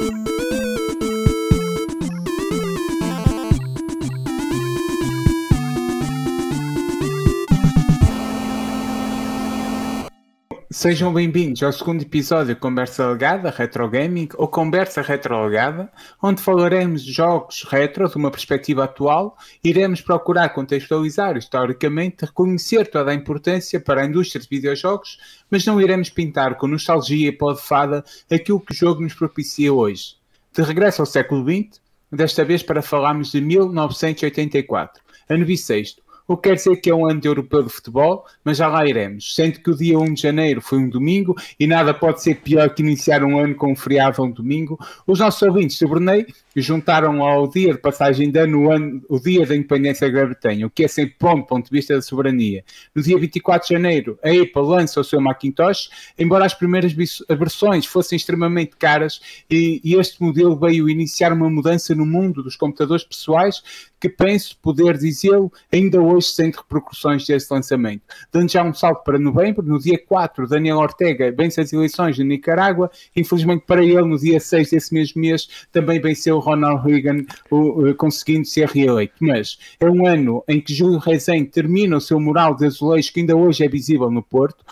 thank you Sejam bem-vindos ao segundo episódio de Conversa Legada Retro Gaming ou Conversa Retro Legada, onde falaremos de jogos retro de uma perspectiva atual, iremos procurar contextualizar historicamente, reconhecer toda a importância para a indústria de videojogos, mas não iremos pintar com nostalgia e pó de fada aquilo que o jogo nos propicia hoje. De regresso ao século XX, desta vez para falarmos de 1984, ano bissexto, o que quer dizer que é um ano de europeu de futebol, mas já lá iremos. Sendo que o dia 1 de janeiro foi um domingo e nada pode ser pior que iniciar um ano com um feriado um domingo, os nossos ouvintes de Brunei juntaram ao dia de passagem de ano o, ano, o dia da independência da Grã-Bretanha, o que é sempre bom do ponto de vista da soberania. No dia 24 de janeiro, a Apple lança o seu Macintosh, embora as primeiras versões fossem extremamente caras e, e este modelo veio iniciar uma mudança no mundo dos computadores pessoais que penso poder dizê-lo ainda hoje sente repercussões desse lançamento. Dando já um salto para novembro, no dia 4, Daniel Ortega vence as eleições na Nicarágua, infelizmente para ele, no dia 6 desse mesmo mês, também venceu Ronald Reagan, o, conseguindo ser reeleito. Mas é um ano em que Júlio Rezende termina o seu mural de azulejos, que ainda hoje é visível no Porto,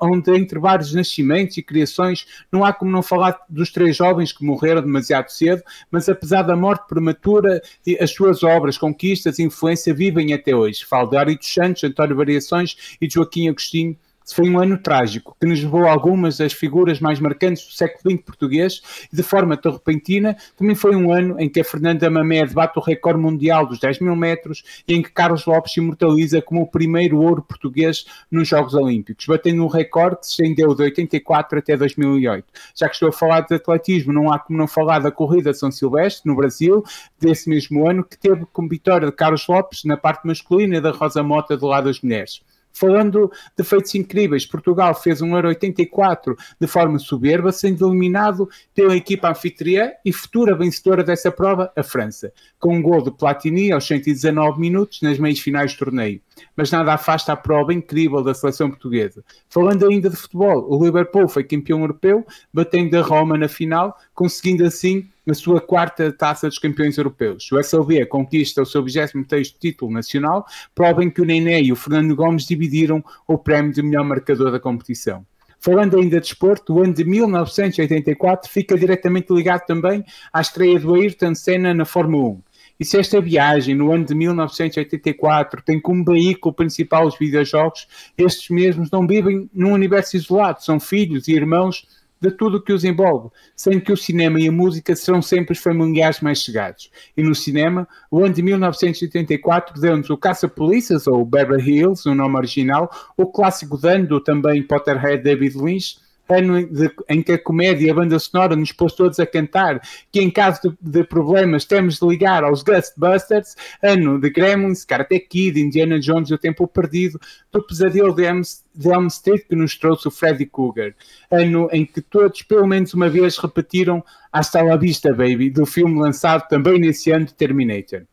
onde entre vários nascimentos e criações, não há como não falar dos três jovens que morreram demasiado cedo, mas apesar da morte prematura, as suas obras, conquistas e influência vivem até hoje. De Ari dos Santos, António Variações e Joaquim Agostinho, foi um ano trágico, que nos levou a algumas das figuras mais marcantes do século XX português e, de forma tão repentina, também foi um ano em que a Fernanda Mamed bate o recorde mundial dos 10 mil metros e em que Carlos Lopes se imortaliza como o primeiro ouro português nos Jogos Olímpicos, batendo um recorde que se estendeu de 84 até 2008. Já que estou a falar de atletismo, não há como não falar da corrida São Silvestre, no Brasil, desse mesmo ano, que teve como vitória de Carlos Lopes na parte masculina da Rosa Mota do lado das mulheres. Falando de feitos incríveis, Portugal fez um Euro 84 de forma soberba, sendo eliminado pela equipa anfitriã e futura vencedora dessa prova, a França, com um gol de Platini aos 119 minutos nas meias finais do torneio. Mas nada afasta a prova incrível da seleção portuguesa. Falando ainda de futebol, o Liverpool foi campeão europeu, batendo a Roma na final, conseguindo assim na sua quarta taça dos campeões europeus. O SLV conquista o seu 23 título nacional, prova em que o Nené e o Fernando Gomes dividiram o prémio de melhor marcador da competição. Falando ainda de desporto, o ano de 1984 fica diretamente ligado também à estreia do Ayrton Senna na Fórmula 1. E se esta viagem, no ano de 1984, tem como veículo principal os videojogos, estes mesmos não vivem num universo isolado, são filhos e irmãos de tudo o que os envolve, sendo que o cinema e a música serão sempre os familiares mais chegados. E no cinema, o ano de 1984 deu-nos o Caça-Polícias, ou Beverly Hills, o nome original, o clássico dando também Potterhead David Lynch, ano de, em que a comédia e a banda sonora nos pôs todos a cantar, que em caso de, de, problemas temos de ligar aos Ghostbusters, ano de Gremlins, Karate Kid, Indiana Jones e o Tempo Perdido, do pesadelo de Elm, de Elm Street que nos trouxe o Freddy Krueger, ano em que todos pelo menos uma vez repetiram Hasta la vista, baby, do filme lançado também nesse ano de Terminator.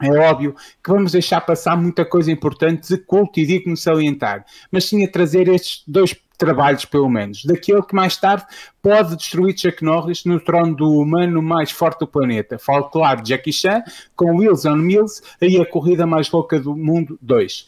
É óbvio que vamos deixar passar muita coisa importante de culto e digno salientar, mas sim a trazer estes dois trabalhos, pelo menos, daquele que mais tarde pode destruir Chuck Norris no trono do humano mais forte do planeta. Falo, claro, Jackie Chan, com Wheels on Mills, aí a corrida mais louca do mundo 2.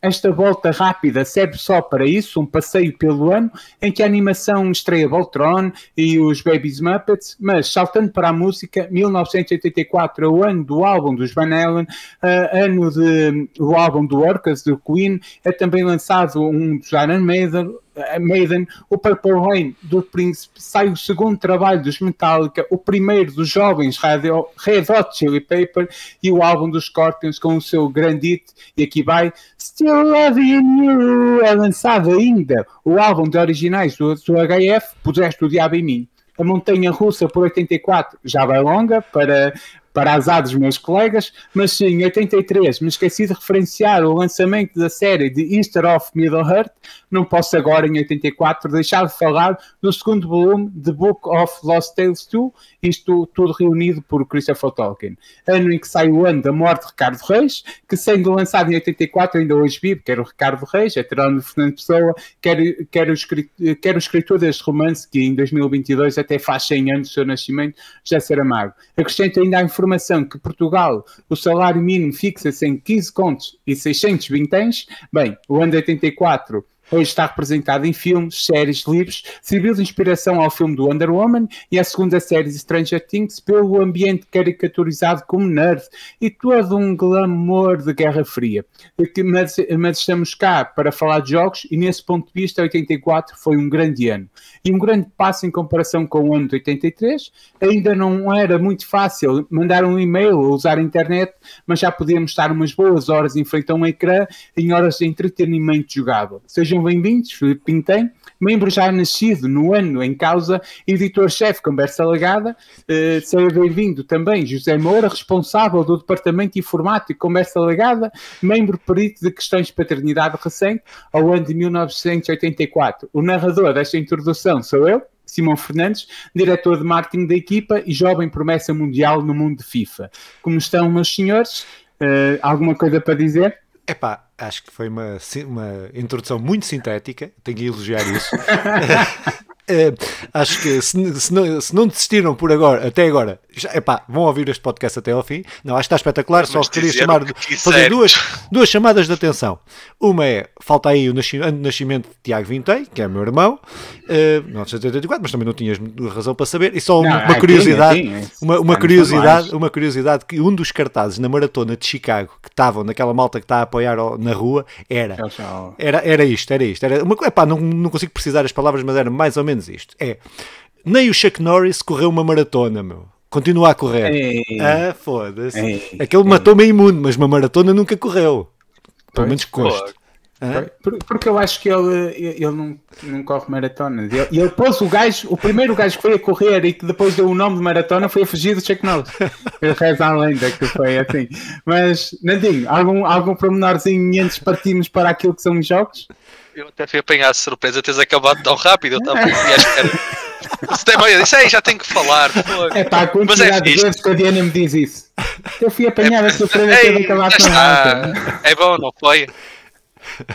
Esta volta rápida serve só para isso, um passeio pelo ano, em que a animação estreia Voltron e os Babies Muppets, mas saltando para a música, 1984 é o ano do álbum dos Van Halen, uh, ano de, o álbum do Orcas, do Queen, é também lançado um dos Iron Maiden, Maiden, o Purple Rain do Príncipe, sai o segundo trabalho dos Metallica, o primeiro dos jovens Red Hot Chili Pepper e o álbum dos Scorpions com o seu grande hit, e aqui vai Still Loving You, é lançado ainda o álbum de originais do, do HF, Puseste o Diabo em Mim. A Montanha Russa por 84 já vai longa para para azar dos meus colegas, mas sim, em 83 me esqueci de referenciar o lançamento da série de Easter of Middle-earth, não posso agora, em 84, deixar de falar do segundo volume The Book of Lost Tales 2, isto tudo reunido por Christopher Tolkien. Ano em que sai o ano da morte de Ricardo Reis, que sendo lançado em 84 ainda hoje vive, quer o Ricardo Reis, veterano de Fernando Pessoa, quer, quer, o escritor, quer o escritor deste romance, que em 2022 até faz 100 anos do seu nascimento, José Saramago. Acrescento ainda a informação que Portugal, o salário mínimo fixa-se em 15 contos e 600 vinténs. Bem, o ano de 84 Hoje está representado em filmes, séries, livros, serviu de inspiração ao filme do Wonder Woman e à segunda série de Stranger Things pelo ambiente caricaturizado como nerd e todo um glamour de Guerra Fria. Mas, mas estamos cá para falar de jogos e nesse ponto de vista 84 foi um grande ano. E um grande passo em comparação com o ano de 83. Ainda não era muito fácil mandar um e-mail ou usar a internet, mas já podíamos estar umas boas horas em frente a um ecrã em horas de entretenimento jogável. Sejam bem-vindos, Filipe Pintem, membro já nascido no ano em causa, editor-chefe Conversa Legada. Uh, seja bem-vindo também José Moura, responsável do Departamento Informático Conversa Legada, membro perito de questões de paternidade recente ao ano de 1984. O narrador desta introdução sou eu, Simão Fernandes, diretor de marketing da equipa e jovem promessa mundial no mundo de FIFA. Como estão, meus senhores? Uh, alguma coisa para dizer? Epá, acho que foi uma, uma introdução muito sintética, tenho que elogiar isso. Uh, acho que se, se, não, se, não, desistiram por agora, até agora, já, epá, vão ouvir este podcast até ao fim. Não, acho que está espetacular. Só queria chamar, que fazer duas, duas chamadas de atenção. Uma é, falta aí o nascimento de Tiago Vintei, que é meu irmão, uh, 1984, mas também não tinhas razão para saber. E só não, uma, é curiosidade, é uma, uma curiosidade, uma curiosidade que um dos cartazes na maratona de Chicago que estavam naquela malta que está a apoiar na rua era, era, era isto, era isto. Era uma, epá, não, não consigo precisar as palavras, mas era mais ou menos menos isto. É, nem o Chuck Norris correu uma maratona, meu. Continua a correr. Ei, ah, foda-se. Aquele matou-me imune, mas uma maratona nunca correu. Pelo menos custa. Porque eu acho que ele, ele não, não corre maratona. E ele, ele pôs o gajo, o primeiro gajo que foi a correr e que depois deu o nome de maratona foi a fugir do Chuck Norris. Ele fez a lenda que foi assim. Mas, Nandinho, algum, algum pormenorzinho antes partimos para aquilo que são os jogos? eu até fui apanhado de surpresa teres acabado tão rápido. Eu estava aqui à espera. Se tem eu disse, Ei, já tenho que falar. É pá, a quantidade é de vezes que a Diana me diz isso. Eu fui apanhado é, a surpresa de ter acabado tão rápido. É bom, não foi?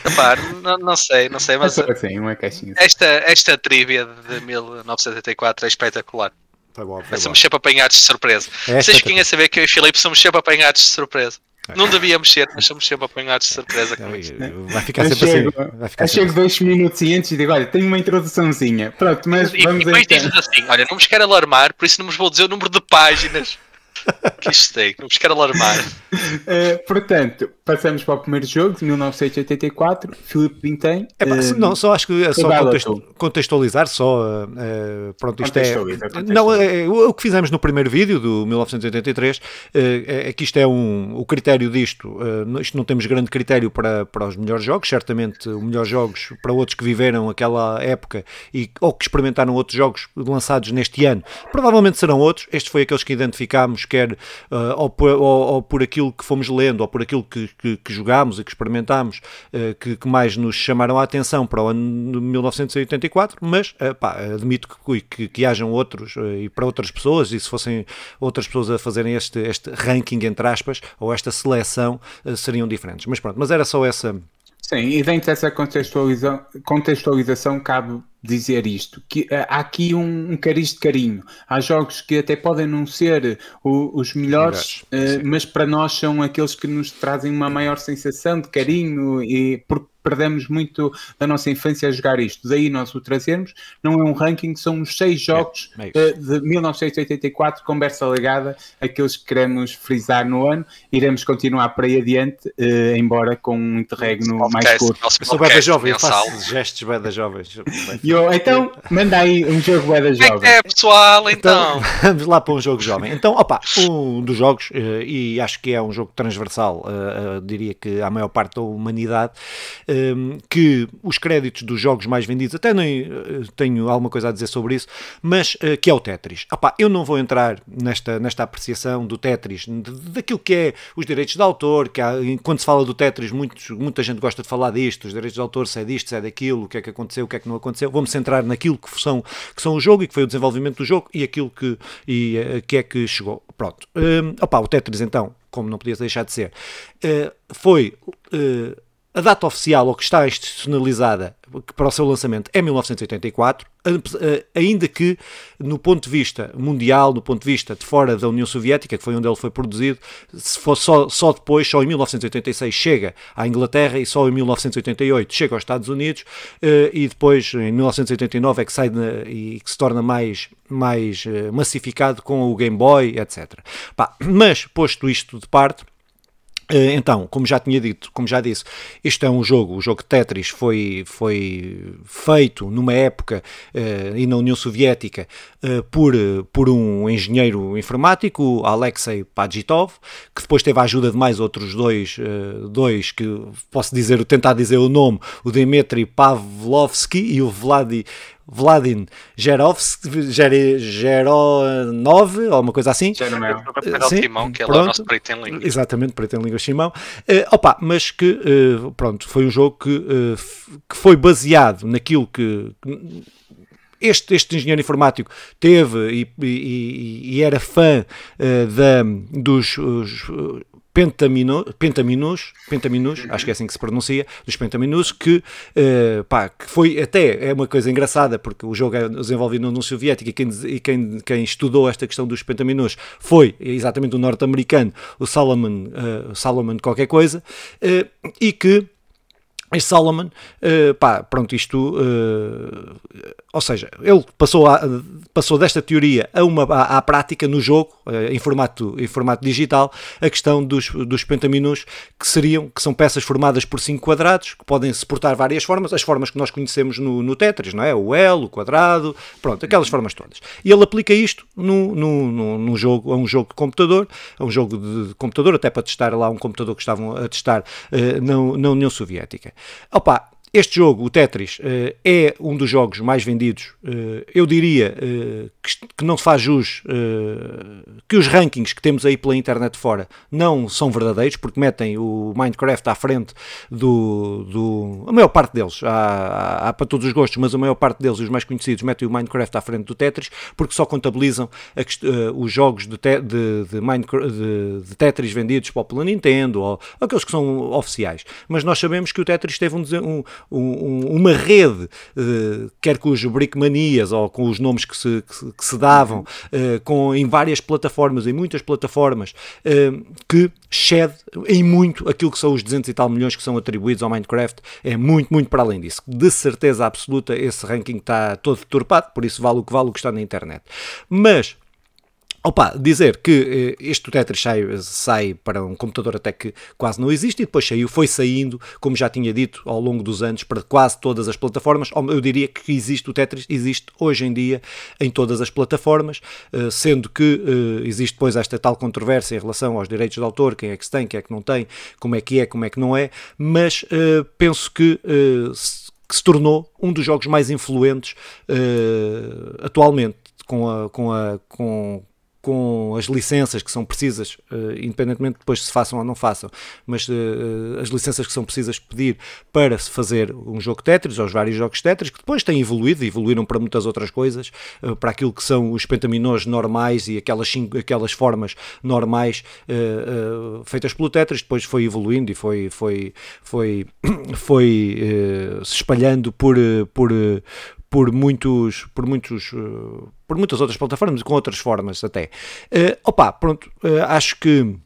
Epá, não, não sei, não sei, mas assim, uma esta, esta trivia de 1984 é espetacular. Foi bom, foi somos sempre apanhados de surpresa. É Vocês a saber que eu e o Filipe somos sempre apanhados de surpresa. Não devíamos ser, mas somos sempre apanhados de surpresa com isto. Vai ficar sempre chego, assim. Vai ficar eu sempre chego dois minutos e antes e digo: olha, tenho uma introduçãozinha. Pronto, mas e, vamos e depois dizes assim: olha, não me quero alarmar, por isso não vos vou dizer o número de páginas que isto tem, não vos quero alarmar. Uh, portanto, passamos para o primeiro jogo de 1984, Filipe Pintem. É, uh, não, só acho que é só contextualizar, só uh, pronto, isto é. Não, é, o que fizemos no primeiro vídeo do 1983 é, é que isto é um. O critério disto, isto não temos grande critério para, para os melhores jogos, certamente os melhores jogos para outros que viveram aquela época e, ou que experimentaram outros jogos lançados neste ano, provavelmente serão outros. Este foi aqueles que identificámos quer uh, ou, por, ou, ou, por aquilo que fomos lendo, ou por aquilo que, que, que jogámos e que experimentámos, uh, que, que, mais nos chamaram a atenção para o ano de 1984, mas uh, pá, admito que, que, que hajam outros e para outras pessoas, e se fossem outras pessoas a fazerem este, este ranking, entre aspas, ou esta seleção, seriam diferentes. Mas pronto, mas era só essa. Sim, e dentro dessa contextualização, contextualização cabe dizer isto, que uh, há aqui um, um cariz de carinho. Há jogos que até podem não ser o, os melhores, uh, mas para nós são aqueles que nos trazem uma maior sensação de carinho e porque perdemos muito da nossa infância a jogar isto. Daí nós o trazermos. Não é um ranking, são os seis é, jogos é, é de 1984, conversa legada, aqueles que queremos frisar no ano. Iremos continuar para aí adiante, uh, embora com um interregno mais curto. Eu sou bem jovem, eu faço gestos bem da jovens. Eu, então, manda aí um jogo bem da jovem. É, pessoal, então. então. Vamos lá para um jogo jovem. Então, opa, um dos jogos, uh, e acho que é um jogo transversal, uh, diria que à maior parte da humanidade, um, que os créditos dos jogos mais vendidos, até nem uh, tenho alguma coisa a dizer sobre isso, mas uh, que é o Tetris. Opa, eu não vou entrar nesta, nesta apreciação do Tetris, daquilo que é os direitos de autor, que há, quando se fala do Tetris, muitos, muita gente gosta de falar disto, os direitos de autor, se é disto, se é daquilo, o que é que aconteceu, o que é que não aconteceu. Vou-me centrar naquilo que são, que são o jogo e que foi o desenvolvimento do jogo e aquilo que, e, uh, que é que chegou. Pronto. Um, opa, o Tetris então, como não podia deixar de ser, foi a data oficial, ou que está institucionalizada para o seu lançamento, é 1984, eh, ainda que, no ponto de vista mundial, no ponto de vista de fora da União Soviética, que foi onde ele foi produzido, se for só, só depois, só em 1986 chega à Inglaterra e só em 1988 chega aos Estados Unidos e depois, em 1989, é que sai e que se torna mais, mais massificado com o Game Boy, etc. Mas, posto isto de parte, eh, então, como já tinha dito, como já disse, este é um jogo, o jogo Tetris foi, foi feito numa época uh, e na União Soviética uh, por, por um engenheiro informático, Alexei Pajitov, que depois teve a ajuda de mais outros dois, uh, dois que posso dizer, tentar dizer o nome, o Dmitry Pavlovsky e o Vladi Vladin Geronov, ou uma coisa assim. Geronov. Sim, Timão, que é pronto, o nosso preto em língua. Exatamente, preto em língua Simão. Uh, opa, mas que, uh, pronto, foi um jogo que, uh, que foi baseado naquilo que este, este engenheiro informático teve e, e, e era fã uh, da, dos os, pentamino, pentaminos, pentaminos, acho que é assim que se pronuncia, dos pentaminos, que, uh, pá, que foi até, é uma coisa engraçada, porque o jogo é desenvolvido na União Soviética e, quem, e quem, quem estudou esta questão dos pentaminos foi exatamente o norte-americano, o Solomon, uh, qualquer coisa, uh, e que este Solomon, uh, pá, pronto, isto, uh, ou seja, ele passou, a, passou desta teoria a à, prática no jogo, uh, em, formato, em formato digital, a questão dos, dos pentaminos, que seriam, que são peças formadas por cinco quadrados, que podem suportar várias formas, as formas que nós conhecemos no, no Tetris, não é? O L, o quadrado, pronto, aquelas formas todas. E ele aplica isto no, no, no, no jogo, a um jogo de computador, a um jogo de computador, até para testar lá um computador que estavam a testar na, na União Soviética. Opa, este jogo, o Tetris, uh, é um dos jogos mais vendidos. Uh, eu diria uh, que, não se faz jus que os rankings que temos aí pela internet fora não são verdadeiros, porque metem o Minecraft à frente do. do a maior parte deles, há, há, para todos os gostos, mas a maior parte deles, os mais conhecidos, metem o Minecraft à frente do Tetris, porque só contabilizam a, os jogos de, de, de, Minecraft, de, Tetris vendidos para o Nintendo, ou aqueles que são oficiais. Mas nós sabemos que o Tetris teve um, um um, uma rede, uh, quer com os Brickmanias ou com os nomes que se, que, que se davam, uh, com, em várias plataformas, em muitas plataformas, uh, que excede em muito aquilo que são os 200 e tal milhões que são atribuídos ao Minecraft. É muito, muito para além disso. De certeza absoluta, esse ranking está todo deturpado, por isso vale o que vale o que está na internet. Mas Opa, dizer que eh, este Tetris sai, sai, para um computador até que quase não existe e depois saiu, foi saindo, como já tinha dito, ao longo dos anos para quase todas as plataformas. Eu diria que existe o Tetris, existe hoje em dia em todas as plataformas, eh, sendo que eh, existe depois esta tal controvérsia em relação aos direitos de autor, quem é que se tem, quem é que não tem, como é que é, como é que não é, mas penso que se tornou um dos jogos mais influentes atualmente, com a, com a, com, com as licenças que são precisas, uh, independentemente depois se façam ou não façam, mas uh, as licenças que são precisas pedir para se fazer um jogo Tetris, ou os vários jogos Tetris, que depois têm evoluído, evoluíram para muitas outras coisas, para aquilo que são os pentaminos normais e aquelas, aquelas formas normais feitas pelo Tetris, depois foi evoluindo e foi, foi, foi, foi se espalhando por, por, por muitos, por muitos, uh, por muitas outras plataformas e com outras formas até. Uh, opa, pronto, uh, acho que uh,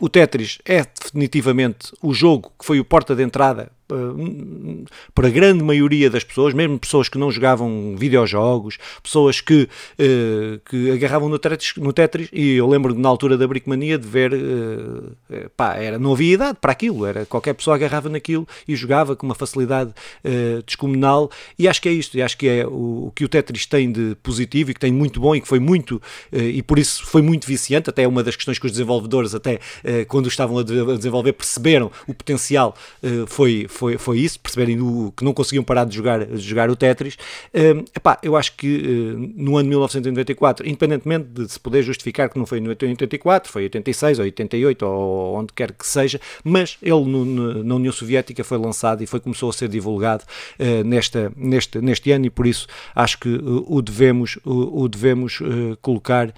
o Tetris é definitivamente o jogo que foi o porta de entrada eh, para a grande maioria das pessoas, mesmo pessoas que não jogavam videojogos, pessoas que, uh, que agarravam no Tetris, no Tetris, e eu lembro na altura da Brickmania de ver, uh, pá, era, não havia idade para aquilo, era qualquer pessoa agarrava naquilo e jogava com uma facilidade descomunal, e acho que é isto, e acho que é o, o, que o Tetris tem de positivo e que tem muito bom e que foi muito, e por isso foi muito viciante, até é uma das questões que os desenvolvedores até quando o estavam a, desenvolver, perceberam o potencial, foi, foi, foi isso, perceberem que não conseguiam parar de jogar, de jogar o Tetris. epá, eu acho que no ano de 1994, independentemente de se poder justificar que não foi no 84, foi 86 ou 88 ou onde quer que seja, mas ele no, na União Soviética foi lançado e foi começou a ser divulgado nesta, neste, neste ano e por isso acho que o devemos, o, o devemos colocar,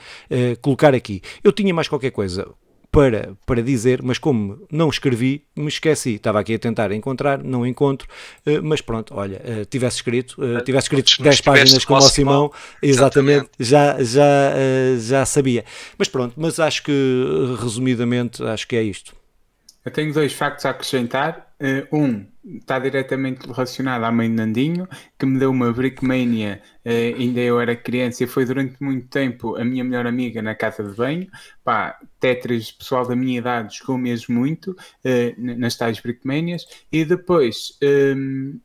colocar aqui. Eu tinha mais qualquer coisa para, para dizer, mas como não escrevi, me esqueci. Estava aqui a tentar encontrar, não encontro, uh, mas pronto, olha, uh, tivesse escrito, uh, tivesse escrito 10 páginas como o Simão, exatamente, exatamente, já, já, uh, já sabia. Mas pronto, mas acho que, resumidamente, acho que é isto. Eu tenho dois factos a acrescentar. Uh, um está diretamente relacionado à mãe de Nandinho, que me deu uma Brickmania, uh, ainda eu era criança e foi durante muito tempo a minha melhor amiga na casa de banho. Pá, Tetris, pessoal da minha idade, jogou mesmo muito uh, nas tais Brickmanias. E depois. Ehm,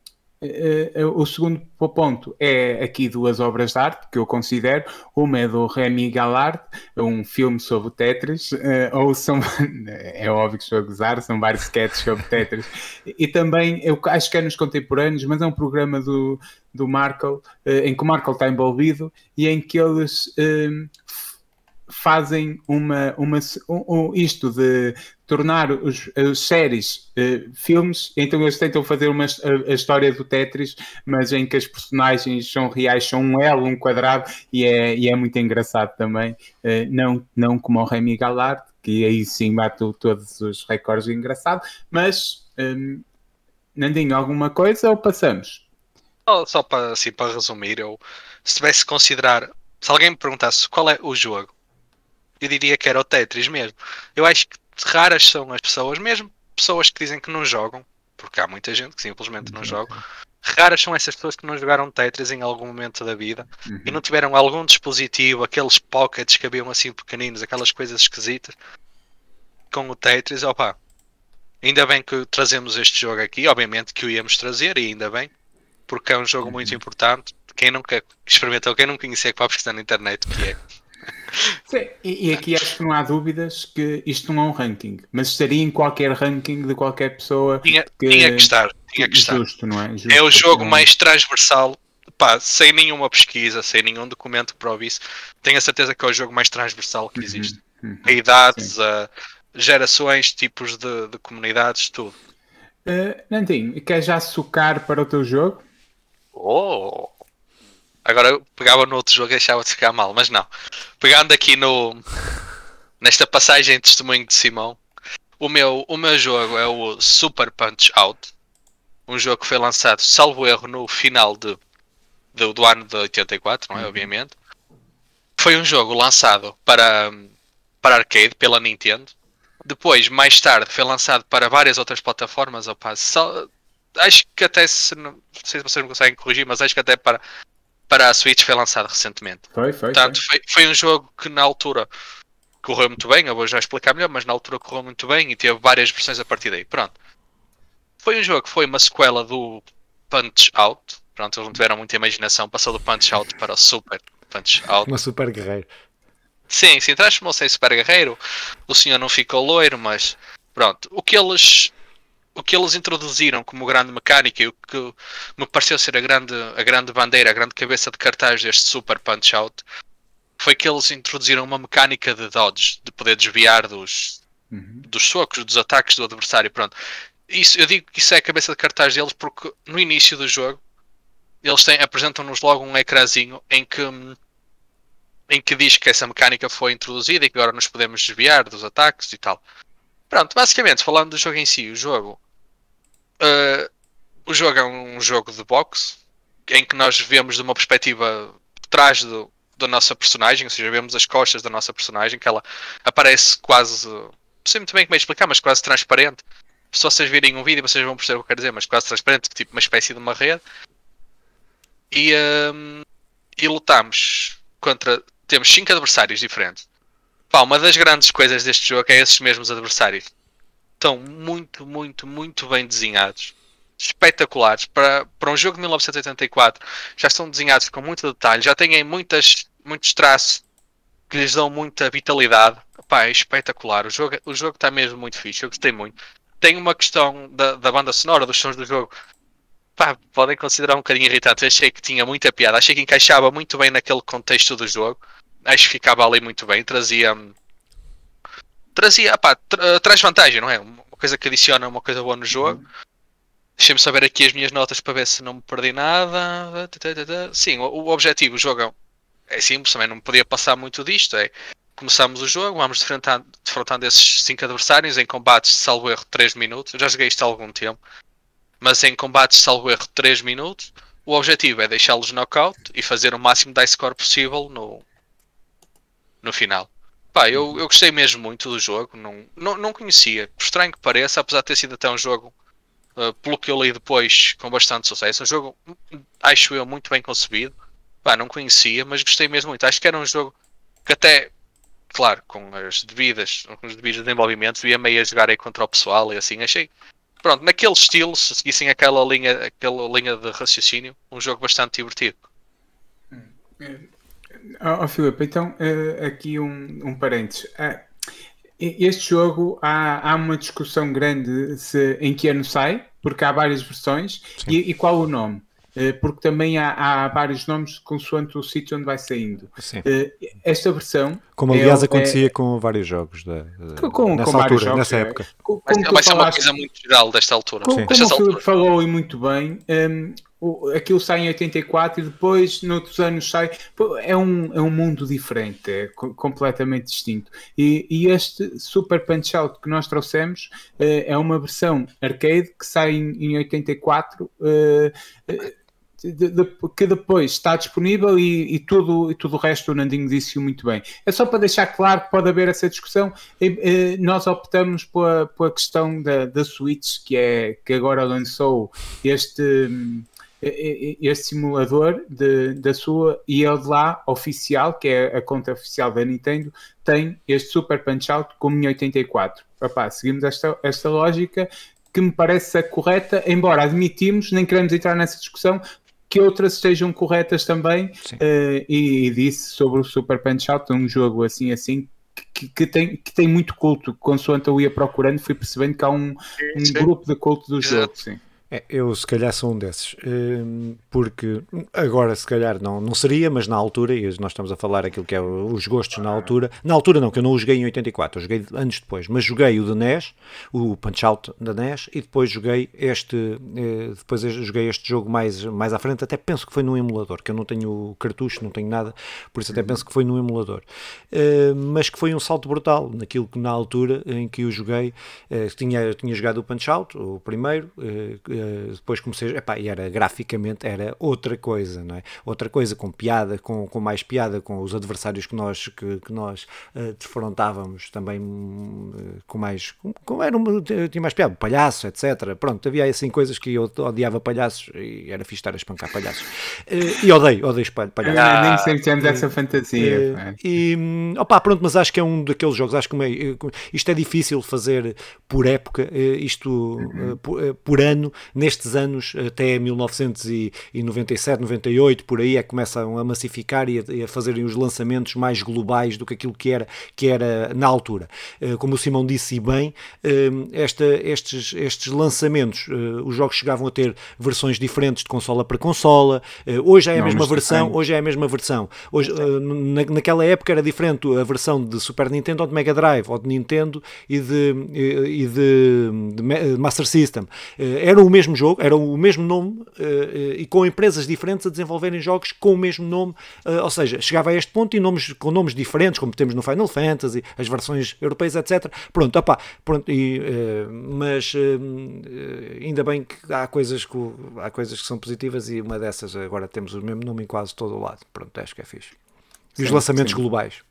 o segundo ponto é aqui duas obras de arte que eu considero. Uma é do Remy Gallard, um filme sobre Tetris, uh, ou são, é óbvio que estou a gozar, são vários sketches sobre Tetris. E também, eu acho que é nos contemporâneos, mas é um programa do, do Markle, em que o Markle está envolvido e em que eles fazem uma, uma um, um, isto de tornar os, as séries uh, filmes, então eles tentam fazer uma, a, a, história do Tetris, mas em que as personagens são reais, são um L, um quadrado, e é, e é muito engraçado também, uh, não, não como o Remy Gallard, que aí sim bate todos os recordes engraçado, mas um, Nandinho, alguma coisa ou passamos? Oh, só para, assim, para resumir, eu se tivesse que considerar, se alguém me perguntasse qual é o jogo eu diria que era o Tetris mesmo. Eu acho que raras são as pessoas, mesmo pessoas que dizem que não jogam, porque há muita gente que simplesmente não joga. Raras são essas pessoas que não jogaram Tetris em algum momento da vida uhum. e não tiveram algum dispositivo, aqueles pockets que haviam assim pequeninos, aquelas coisas esquisitas com o Tetris. Opa, ainda bem que trazemos este jogo aqui, obviamente que o íamos trazer, e ainda bem, porque é um jogo uhum. muito importante. Quem nunca experimentou, quem não conhecia, que pode pesquisar na internet o que é. Sim, e, e, aqui acho que não há dúvidas que isto não é um ranking, mas estaria em qualquer ranking de qualquer pessoa. Tinha que, tinha que estar, tinha que estar. Justo, não é? Justo é o jogo mais transversal, pá, sem nenhuma pesquisa, sem nenhum documento que prove isso. Tenho a certeza que é o jogo mais transversal que uhum, existe. Uhum, uhum, a idades, a gerações, tipos de, de comunidades, tudo. Uh, Nantinho, quer já sucar para o teu jogo? Oh! Agora eu pegava no outro jogo e deixava de ficar mal, mas não. Pegando aqui no nesta passagem de testemunho de Simão, o meu, o meu jogo é o Super Punch Out, um jogo que foi lançado, salvo erro, no final de, de do ano de 84, não é? Uhum. Obviamente. Foi um jogo lançado para, para arcade pela Nintendo. Depois, mais tarde, foi lançado para várias outras plataformas. Opa, só, acho que até se não sei se vocês me conseguem corrigir, mas acho que até para para a Switch foi lançado recentemente. Foi, foi. Portanto, foi. Foi, foi um jogo que na altura correu muito bem, eu vou já explicar melhor, mas na altura correu muito bem e teve várias versões a partir daí. Pronto. Foi um jogo que foi uma sequela do Punch Out. Pronto, eles não tiveram muita imaginação, passou do Punch Out para o Super Punch Out. Uma super guerreiro. Sim, sim, transformou-se em super guerreiro. O senhor não ficou loiro, mas pronto. O que eles o que eles introduziram como grande mecânica e o que me pareceu ser a grande, a grande bandeira, a grande cabeça de cartaz deste Super Punch Out foi que eles introduziram uma mecânica de dodge, de poder desviar dos, uhum. dos socos, dos ataques do adversário. Pronto. Isso, eu digo que isso é a cabeça de cartaz deles porque no início do jogo eles apresentam-nos logo um ecrãzinho em que em que diz que essa mecânica foi introduzida e que agora nos podemos desviar dos ataques e tal. Pronto, basicamente, falando do jogo em si, o jogo Uh, o jogo é um jogo de boxe em que nós vemos de uma perspectiva de trás do, da nossa personagem, ou seja, vemos as costas da nossa personagem, que ela aparece quase. Não sei muito bem como é explicar, mas quase transparente. Se vocês virem um vídeo, vocês vão perceber o que eu quero dizer, mas quase transparente, tipo uma espécie de uma rede. E, um, e lutamos contra. Temos cinco adversários diferentes. Pá, uma das grandes coisas deste jogo é esses mesmos adversários estão muito, muito, muito bem desenhados. Espetaculares. Para, para um jogo de 1984, já estão desenhados com muito detalhe, já têm muitas, muitos traços que lhes dão muita vitalidade. pá, é espetacular. O jogo o jogo está mesmo muito fixe. Eu gostei muito. Tem uma questão da, da banda sonora, dos sons do jogo. Pá, podem considerar um bocadinho irritante. Eu achei que tinha muita piada. Achei que encaixava muito bem naquele contexto do jogo. Acho que ficava ali muito bem. Trazia. Trazia. Pá, tra traz vantagem, não é? Uma coisa que adiciona uma coisa boa no jogo. Uhum. Deixem-me saber aqui as minhas notas para ver se não me perdi nada. Sim, o, o objetivo, o jogo é simples, também não podia passar muito disto. É começamos o jogo, vamos defrontando, defrontando esses 5 adversários em combates de salvo erro 3 minutos. Eu já joguei isto há algum tempo, mas em combates de salvo erro 3 minutos. O objetivo é deixá-los knockout e fazer o máximo de score possível no, no final. Pá, eu, eu gostei mesmo muito do jogo, não, não, não conhecia, por estranho que pareça, apesar de ter sido até um jogo, uh, pelo que eu li depois, com bastante sucesso. Um jogo, acho eu, muito bem concebido. Pá, não conhecia, mas gostei mesmo muito. Acho que era um jogo que até claro, com as devidas, com os devidos desenvolvimentos, ia meio a jogar aí contra o pessoal e assim, achei, pronto, naquele estilo, se seguissem aquela linha, aquela linha de raciocínio, um jogo bastante divertido. Oh, oh Filipe, então uh, aqui um, um parênteses. Uh, este jogo há, há uma discussão grande se, em que ano sai, porque há várias versões, e, e, qual o nome? Eh, porque também há, há, vários nomes consoante o sítio onde vai saindo. Sim. Eh, esta versão. Como aliás é, acontecia é, com vários jogos da, com, com, nessa com altura, jogos, nessa é. época. Com, vai, vai ser uma coisa muito geral desta altura. Com, como o Filipe falou e muito bem, um, ehm, aquilo sai em 84 e depois, noutros anos, sai. É um, é um mundo diferente, é completamente distinto. E, e este Super Punch Out que nós trouxemos uh, é uma versão arcade que sai em, em 84. Uh, uh, de, de, que depois está disponível e, e, tudo, e tudo o resto o Nandinho disse muito bem. É só para deixar claro que pode haver essa discussão. E, nós optamos pela, pela questão da, da Switch, que, é, que agora lançou este, este simulador de, da sua e ele lá, oficial, que é a conta oficial da Nintendo, tem este Super Punch Out como em 84. Opa, seguimos esta, esta lógica que me parece correta, embora admitimos, nem queremos entrar nessa discussão, que outras estejam corretas também. Uh, e, e, disse sobre o Super Punch Out, um jogo assim assim. Que, que, tem, que tem muito culto, consoante eu ia procurando, fui percebendo que há um, um grupo de culto do jogo. Sim. É, eu se calhar sou um desses, hum, porque agora se calhar não, não seria, mas na altura, e nós estamos a falar aquilo que é os gostos na altura, na altura não, que eu não o joguei em 84, eu joguei anos depois, mas joguei o de NES, o Punch Out da NES, e depois joguei este, eh, depois joguei este jogo mais, mais à frente, até penso que foi num emulador, que eu não tenho cartucho, não tenho nada, por isso até penso que foi num emulador, hum, mas que foi um salto brutal naquilo que na altura em que eu joguei, eh, tinha, tinha jogado o Punch Out, o primeiro, eh, depois comecei, epá, e era graficamente era outra coisa, não é? Outra coisa com piada, com, com mais piada, com os adversários que nós que, que nós uh, defrontávamos também uh, com mais com, com, era uma, tinha mais piada, palhaço, etc. Pronto, havia assim coisas que eu odiava palhaços e era fixe estar a espancar palhaços. Uh, e odeio, odeio palhaços. Ah, nem sempre temos essa fantasia. e opá, pronto, mas acho que é um daqueles jogos, acho que isto é difícil fazer por época, isto uhum. por, por ano nestes anos, até 1997, 98, por aí, é que começam a massificar e a, e a fazerem os lançamentos mais globais do que aquilo que era, que era na altura. Eh, como o Simão disse bem, eh, esta, estes, estes lançamentos, eh, os jogos chegavam a ter versões diferentes de consola para consola, hoje é a Não, mesma versão, hoje é a mesma versão. Hoje, na, naquela época era diferente a versão de Super Nintendo ou de Mega Drive, ou de Nintendo e de, e de, de Master System. Era o mesmo jogo, era o mesmo nome uh, uh, e com empresas diferentes a desenvolverem jogos com o mesmo nome, uh, ou seja, chegava a este ponto e nomes, com nomes diferentes, como temos no Final Fantasy, as versões europeias, etc. Pronto, opa, pronto e, mas ainda bem que há coisas que, há coisas que são positivas e uma dessas agora temos o mesmo nome em quase todo o lado. Pronto, acho que é fixe. E sim, os lançamentos sim. globais.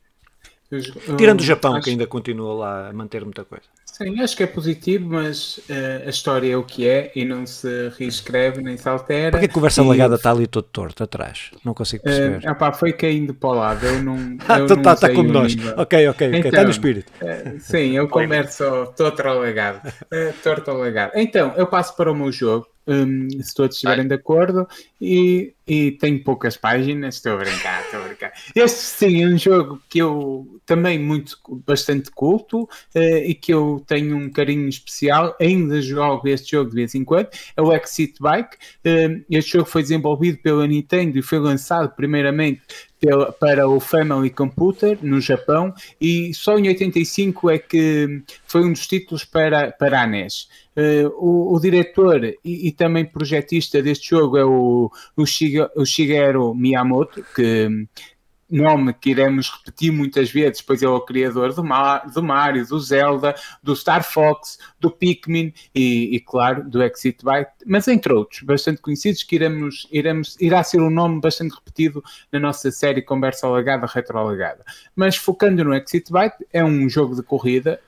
Tirando o Japão, acho... que ainda continua lá a manter muita coisa. Sim, acho que é positivo, mas uh, a história é o que é e não se reescreve nem se altera. Porquê que a conversa e... legada está ali todo torto atrás? Não consigo eh, perceber. Uh, opa, foi caindo para o lado, eu não. ah, então está tá como nós. Ok, ok, ok, está então, no espírito. Uh, sim, eu converso todo legado. Uh, torto legado. Então, eu passo para o meu jogo. Um, se todos estiverem de acordo, e, e tem poucas páginas, estou a brincar, estou a Este sim é um jogo que eu também muito bastante culto uh, e que eu tenho um carinho especial. Ainda jogo este jogo de vez em quando. É o Exit Bike. Uh, este jogo foi desenvolvido pela Nintendo e foi lançado primeiramente para o Family Computer no Japão e só em 85 é que foi um dos títulos para, para a NES. Uh, o, o, diretor e, e, também projetista deste jogo é o, o Shigeru Miyamoto, que nome que iremos repetir muitas vezes, pois é o criador do, Mar, do Mario, do Zelda, do Star Fox, do Pikmin e, e, claro, do Exit Byte, mas entre outros, bastante conhecidos, que iremos, iremos, irá ser um nome bastante repetido na nossa série Conversa Alagada, Retroalagada. Mas focando no Exit Byte, é um jogo de corrida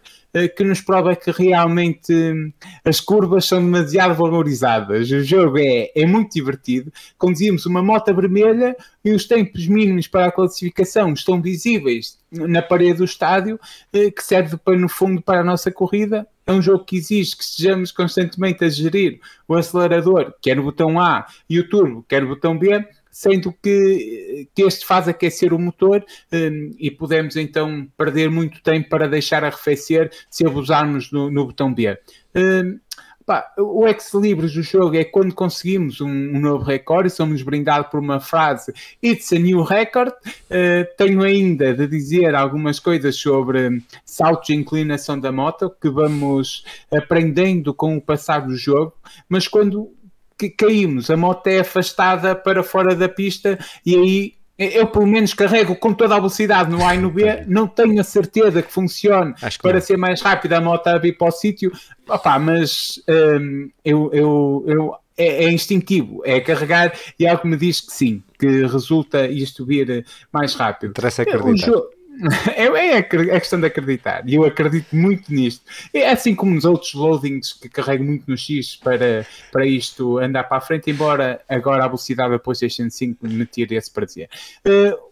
que nos prova que realmente hum, as curvas são demasiado valorizadas. O jogo é, é muito divertido. Conduzimos uma moto vermelha e os tempos mínimos para a classificação estão visíveis na parede do estádio, eh, que serve para, no fundo para a nossa corrida. É um jogo que exige que estejamos constantemente a gerir o acelerador, quer o botão A, e o turbo, quer o botão B, sendo que, que este faz aquecer o motor um, e podemos então perder muito tempo para deixar arrefecer se abusarmos no, no botão B. Um, pá, o ex-libris do jogo é quando conseguimos um, um, novo recorde somos brindados por uma frase It's a new record. Uh, tenho ainda de dizer algumas coisas sobre saltos de inclinação da moto que vamos aprendendo com o passar do jogo, mas quando que caímos, a moto é afastada para fora da pista e aí eu pelo menos carrego com toda a velocidade no A e no B, não tenho a certeza que funcione que para ser mais rápida a moto a vir para o sítio, Opa, mas hum, eu, eu, eu é, é, instintivo, é carregar e algo me diz que sim, que resulta isto vir mais rápido. Interessa acreditar. É, é, é, questão de acreditar e eu acredito muito nisto. É assim como nos outros loadings que carrego muito no X para, para isto andar para a frente, embora agora a velocidade da PlayStation 5 me tire esse prazer. Uh,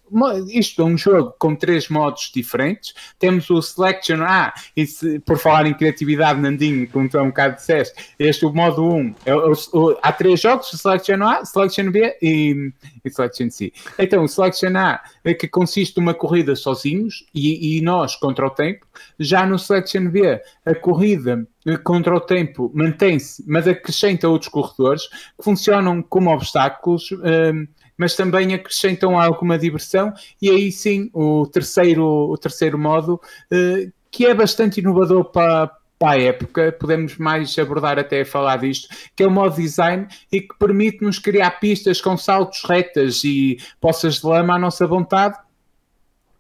isto é um jogo com três modos diferentes. Temos o Selection A, e se, por falar em criatividade, Nandinho, como tu há um bocado disseste, este o modo 1. É, o, o, há três jogos: Selection A, Selection B e, e Selection C. Então, o Selection A é que consiste numa corrida sozinhos e, e nós contra o tempo. Já no Selection B, a corrida contra o tempo mantém-se, mas acrescenta outros corredores que funcionam como obstáculos. Um, mas também acrescentam alguma diversão, e aí sim o terceiro, o terceiro modo, eh, que é bastante inovador para, para a época, podemos mais abordar até falar disto, que é o modo design e que permite-nos criar pistas com saltos retas e poças de lama à nossa vontade,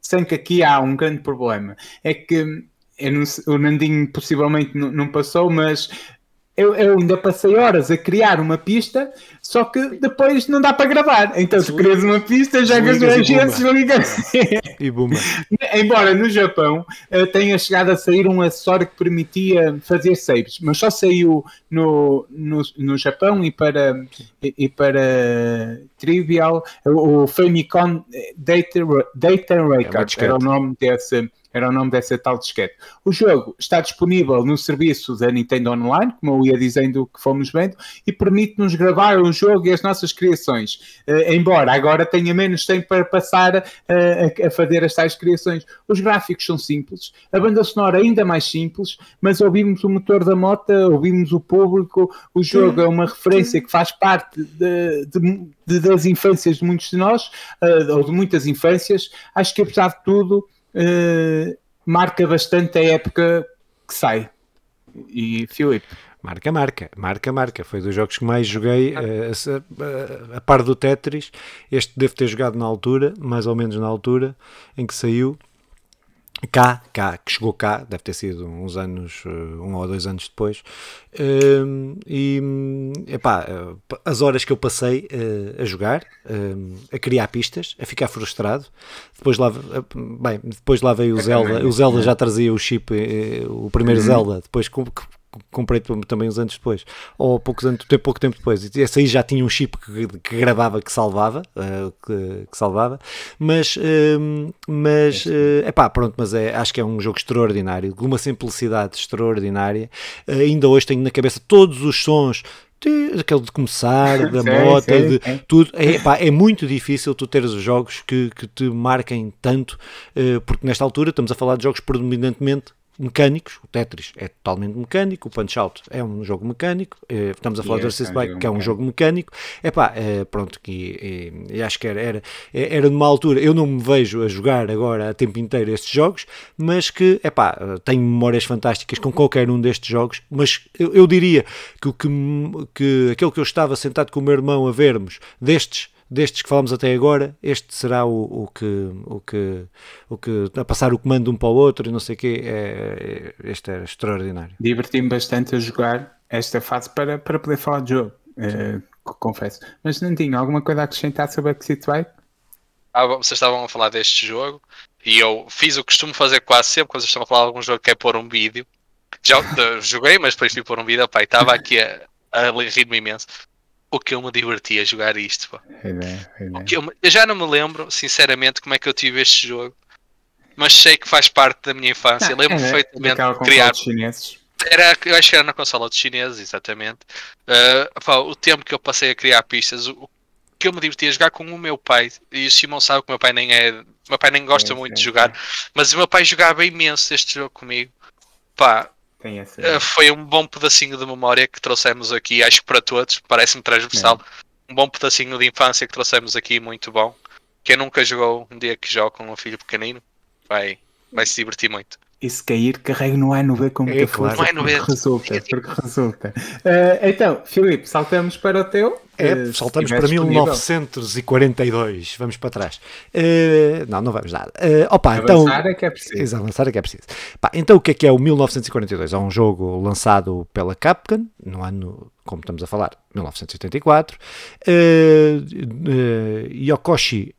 sem que aqui há um grande problema. É que não, o Nandinho possivelmente não, não passou, mas eu, eu, ainda passei horas a criar uma pista, só que depois não dá para gravar. Então, se crias uma pista, jogas o agente e bumba. Embora no Japão uh, tenha chegado a sair um acessório que permitia fazer saves, mas só saiu no, no, no Japão e para, e, e para Trivial o Famicom Data, Data Record é era o nome desse era o nome dessa tal disquete. O jogo está disponível no serviço da Nintendo Online, como eu ia dizendo que fomos vendo, e permite-nos gravar o jogo e as nossas criações. Uh, embora agora tenha menos tempo para passar uh, a, a, fazer as tais criações. Os gráficos são simples, a banda sonora ainda mais simples, mas ouvimos o motor da moto, ouvimos o público, o jogo é uma referência que faz parte de, de, de, das infâncias de muitos de nós, uh, ou de muitas infâncias. Acho que apesar de tudo uh, marca bastante a época que sai. E Filipe. Marca, marca, marca, marca. Foi dos jogos que mais joguei uh, a, a, par do Tetris. Este devo ter jogado na altura, mais ou menos na altura em que saiu cá, cá, que chegou cá, deve ter sido uns anos, eh, um ou dois anos depois, ehm, e epá, eh, as horas que eu passei eh, a jogar, a criar pistas, a ficar frustrado, depois lá, bem, depois lá veio o Zelda, o Zelda já trazia o chip, o primeiro uhum. Zelda, depois comprei também uns anos depois, ou poucos anos, pouco tempo depois. E esse aí já tinha um chip que, que gravava, que salvava, uh, que, que, salvava, mas, uh, mas, uh, epá, pronto, mas é, acho que é um jogo extraordinário, de uma simplicidade extraordinária. Uh, ainda hoje tenho na cabeça todos os sons aquele de começar, da moto, de tudo. É, pá, é muito difícil tu teres os jogos que, que te marquem tanto, uh, porque nesta altura estamos a falar de jogos predominantemente mecânicos. O Tetris é totalmente mecânico, o Punch-Out é um jogo mecânico, eh, estamos a falar do Assist Bike, que é um jogo mecânico. É pá, pronto, que e, acho que era, era, era numa altura, eu não me vejo a jogar agora a tempo inteiro estes jogos, mas que, é pá, tenho memórias fantásticas com qualquer um destes jogos, mas eu, eu diria que, o que, que aquele que eu estava sentado com o meu irmão a vermos destes destes que falamos até agora, este será o, o, que, o, que, o que a passar o comando um para o outro e não sei o quê. É, é, este era extraordinário. Diverti-me bastante a jogar esta fase para, para poder falar de jogo, é, confesso. Mas não tinha alguma coisa a acrescentar sobre a Exit Bike? Ah, vocês estavam a falar deste jogo e eu fiz o que costumo fazer quase sempre quando vocês estão a falar de algum jogo que é pôr um vídeo. Já joguei, mas depois fui pôr um vídeo, pai, estava aqui a, a rir-me imenso o que eu me diverti a jogar isto. Pô. É, é. Eu, eu, já não me lembro, sinceramente, como é que eu tive este jogo, mas sei que faz parte da minha infância. Não, lembro é, perfeitamente de criar. Chineses. Era, eu acho que era na consola dos chineses, exatamente. Uh, pá, o tempo que eu passei a criar pistas, o, que eu me diverti a jogar com o meu pai, e o Simão sabe que o meu pai nem é. meu pai nem gosta muito de jogar, mas o meu pai jogava imenso este jogo comigo. Pá, Uh, foi um bom pedacinho de memória que trouxemos aqui, acho que para todos, parece-me transversal. É. Um bom pedacinho de infância que trouxemos aqui, muito bom. Quem nunca jogou um dia que joga com um filho pequenino vai, vai se divertir muito. E se cair, carregue no A no B com muita é, força. Claro. Porque resulta, porque resulta. Uh, então, Filipe, saltamos para o teu. É, uh, saltamos para disponível. 1942. Vamos para trás. Uh, não, não vamos nada. Uh, opa, então, avançar então, é que é preciso. Avançar é que é preciso. Pá, então, o que é que é o 1942? É um jogo lançado pela Capcom, no ano, como estamos a falar, 1984. Yokoshi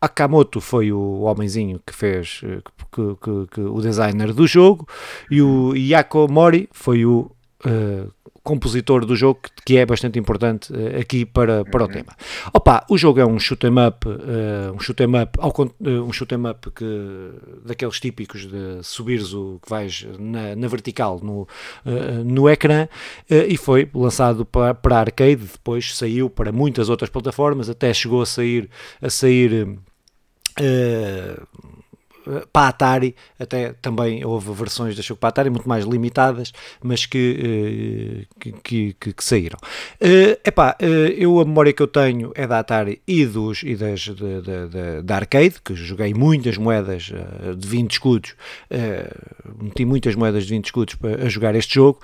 Akamoto foi o homenzinho que fez eh, que, que, que, o designer do jogo e o Yako Mori foi o uh, compositor do jogo, que é bastante importante uh, aqui para, para o uhum. tema. Opa, o jogo é um shoot 'em up, uh, um shoot 'em up, uh, um shoot 'em up que, daqueles típicos de subires o que vais na, na vertical no, no ecrã e foi lançado para, para arcade, depois saiu para muitas outras plataformas, até chegou a sair a sair para a Atari, até também houve versões da jogo para a Atari muito mais limitadas, mas que, eh, que, que, que saíram. Uh, epá, uh, eu a memória que eu tenho é da Atari e, dos, e das, de, de, de, da arcade, que joguei muitas moedas uh, de 20 escudos, uh, meti muitas moedas de 20 escudos para jogar este jogo,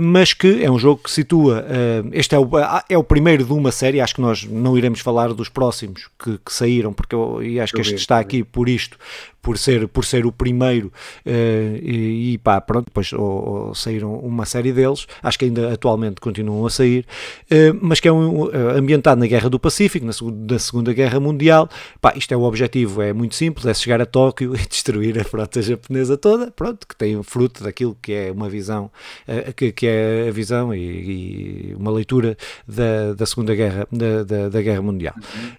mas que é um jogo que situa, este é o, é o primeiro de uma série, acho que nós não iremos falar dos próximos que, que saíram, porque eu, e acho que este está aqui por isto, por ser, por ser o primeiro uh, e, e, pá, pronto, depois ou, ou saíram uma série deles, acho que ainda atualmente continuam a sair, uh, mas que é um, uh, ambientado na Guerra do Pacífico, na, na Segunda Guerra Mundial, pá, isto é o objetivo, é muito simples, é chegar a Tóquio e destruir a frota japonesa toda, pronto, que tem fruto daquilo que é uma visão, que, que é a visão e, e, uma leitura da, da Segunda Guerra, da, da, da Guerra Mundial.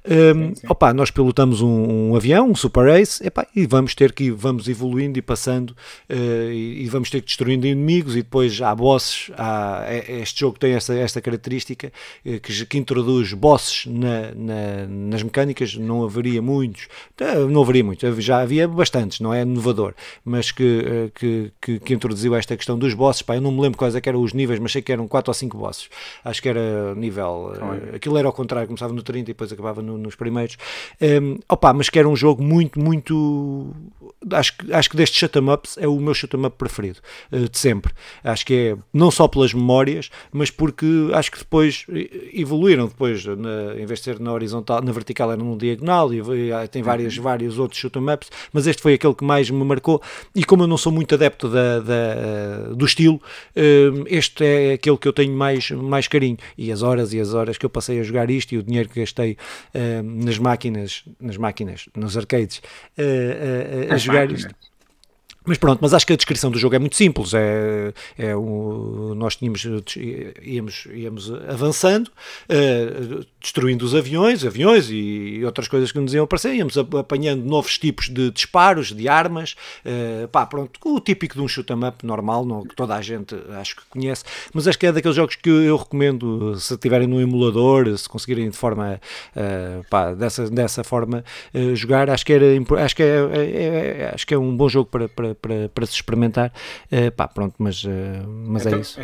Uhum. Um, opa, nós pilotamos um, um avião, um Super Ace, epá, e vamos ter que ir, vamos evoluindo e passando uh, e, e, vamos ter que destruindo inimigos e depois há bosses, há, é, este jogo tem esta, esta característica uh, que, que, introduz bosses na, na, nas mecânicas, não haveria muitos, não haveria muitos, já havia bastantes, não é inovador, mas que, uh, que, que, que, introduziu esta questão dos bosses, pá, eu não me lembro quais é eram os níveis, mas sei que eram 4 ou 5 bosses, acho que era nível, aquilo era ao contrário, começava no 30 e depois acabava no, nos primeiros, um, opa, mas que era um jogo muito, muito long acho, acho que destes shut-em-ups é o meu shut-em-up preferido, uh, de sempre. Acho que é não só pelas memórias, mas porque acho que depois evoluíram depois, na, em vez de ser na horizontal, na vertical era no diagonal, e, e tem várias, uhum. vários outros shut-em-ups, mas este foi aquele que mais me marcou, e como eu não sou muito adepto da, da do estilo, uh, este é aquele que eu tenho mais, mais carinho, e as horas e as horas que eu passei a jogar isto, e o dinheiro que gastei uh, nas máquinas, nas máquinas, nos arcades, a, a jogar máquinas. isto. Mas pronto, mas acho que a descrição do jogo é muito simples. É, é um, nós tínhamos, íamos, íamos avançando, uh, destruindo os aviões, aviões e outras coisas que nos iam aparecer, íamos apanhando novos tipos de disparos, de armas, uh, pá, pronto, o típico de um shoot 'em up normal, não, que toda a gente acho que conhece, mas acho que é daqueles jogos que eu recomendo se tiverem no emulador, se conseguirem de forma, uh, pá, dessa, dessa forma jogar, acho que, era, acho, que é, é, é, acho que é um bom jogo para, para, para, para se experimentar, pá, pronto, mas, mas é então, é isso.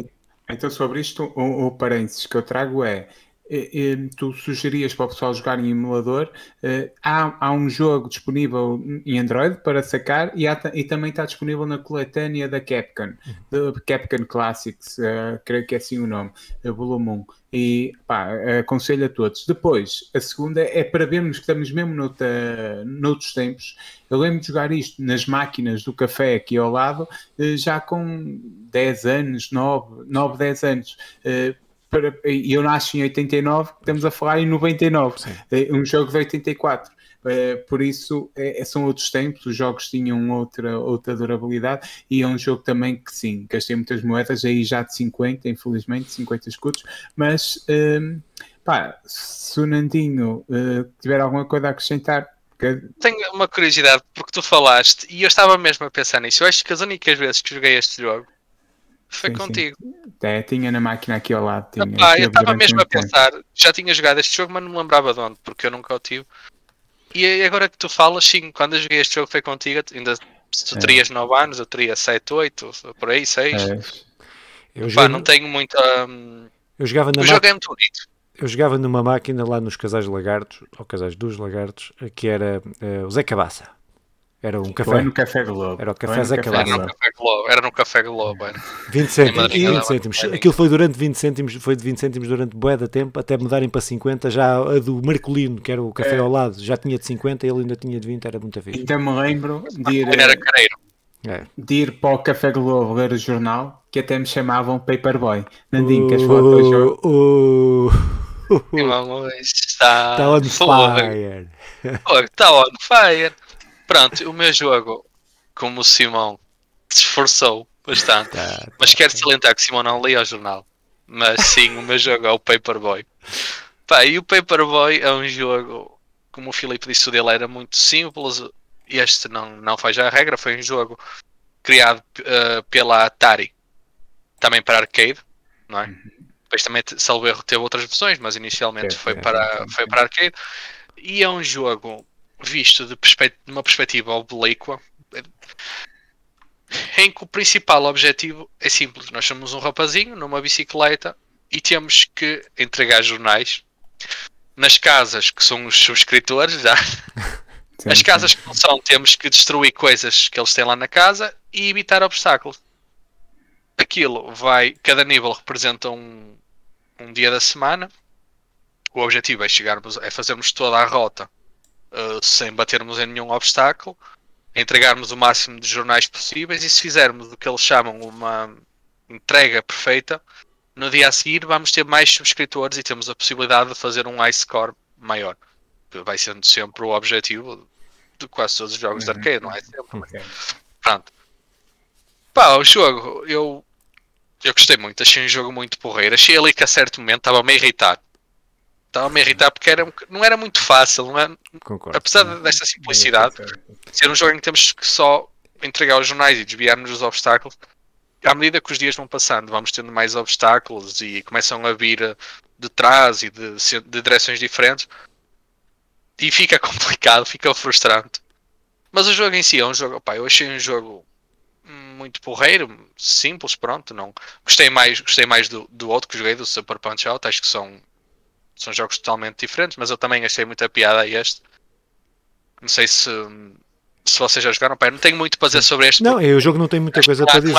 Então sobre isto, o, o parênteses que eu trago é tu sugerias para o pessoal jogar em emulador, eh, há, há um jogo disponível em Android para sacar e, há, e também está disponível na coletânea da Capcom, da Capcom Classics, uh, creio que é assim o nome, a 1. E pá, aconselho a todos. Depois, a segunda é para vermos que estamos mesmo noutra, noutros tempos. Eu lembro de jogar isto nas máquinas do café aqui ao lado, eh, já com 10 anos, 9, 9 10 anos e eu nasci em 89, estamos a falar em 99, Sim. É um jogo de 84. É, por isso é, é, são outros tempos, os jogos tinham outra, outra durabilidade e é um jogo também que sim, gastei muitas moedas, aí já de 50, infelizmente, 50 escudos, mas um, pá, se o Nandinho uh, tiver alguma coisa a acrescentar, tenho uma curiosidade, porque tu falaste, e eu estava mesmo a pensar nisso. Eu acho que as únicas vezes que joguei este jogo foi sim, contigo. Sim. É, tinha na máquina aqui ao lado. Tinha, ah, eu estava mesmo a pensar, tempo. já tinha jogado este jogo, mas não me lembrava de onde, porque eu nunca o tive. E agora que tu falas, sim, quando eu joguei este jogo foi contigo, ainda se tu é. terias 9 anos, eu teria 7, 8, por aí, 6. É. Eu Pá, não tenho muita. Hum... Eu jogava na o jogo é muito bonito. Eu jogava numa máquina lá nos Casais Lagartos, ou Casais dos Lagartos, que era uh, o Zé Cabaça. Era um café. no Café Globo. Era o Café Zé Era no Café Globo. Era no Café Globo. Era. 20 cêntimos. 20 cêntimos. Aquilo foi durante 20 cêntimos, foi de 20 cêntimos durante bué da tempo, até mudarem para 50. Já a do Marcolino, que era o café é. ao lado, já tinha de 50 e ele ainda tinha de 20, era muito fixe. Ainda me lembro de ir, era careiro. É. de ir para o Café Globo ler o jornal, que até me chamavam Paperboy. Nandinho, queres falar do jogo? Uh, uh, uh, está, está on fire. Está on fire. Pronto, o meu jogo como o Simão se esforçou bastante. Tá, tá, mas quero salientar que o Simão não lia o jornal. Mas sim, o meu jogo é o Paperboy. Pá, e o Paperboy é um jogo, como o Filipe disse, o dele era muito simples. Este não, não faz a regra, foi um jogo criado uh, pela Atari, também para arcade, não é? Uhum. Depois também, salvo erro, teve outras versões, mas inicialmente é, foi, é, para, é, foi para arcade. E é um jogo visto de, de uma perspectiva oblíqua, em que o principal objetivo é simples. Nós somos um rapazinho numa bicicleta e temos que entregar jornais nas casas que são os subscritores já. Sim, As casas que não são, temos que destruir coisas que eles têm lá na casa e evitar obstáculos. Aquilo vai, cada nível representa um, um dia da semana. O objetivo é chegarmos, é fazermos toda a rota uh, sem batermos em nenhum obstáculo, entregarmos o máximo de jornais possíveis e se fizermos o que eles chamam uma entrega perfeita, no dia a seguir vamos ter mais subscritores e temos a possibilidade de fazer um ice score maior. Que vai sendo sempre o objetivo de quase todos os jogos uhum. de arcade, não é? Sempre. Okay. Pronto. Pá, o jogo, eu, eu gostei muito, achei um jogo muito porreiro. Achei ali que a certo momento estava meio irritado Estava-me a irritar porque era, não era muito fácil, não é? Concordo. apesar desta simplicidade, ser um jogo em que temos que só entregar os jornais e desviarmos dos obstáculos, à medida que os dias vão passando, vamos tendo mais obstáculos e começam a vir de trás e de, de direções diferentes, e fica complicado, fica frustrante. Mas o jogo em si é um jogo, opa, eu achei um jogo muito porreiro, simples, pronto, não. Gostei mais, gostei mais do, do outro que joguei, do Super Punch Out, acho que são são jogos totalmente diferentes, mas eu também achei muita piada a este. Não sei se se vocês já jogaram, pá, não tenho muito para dizer sobre este. Não, o jogo não tem muita coisa para dizer.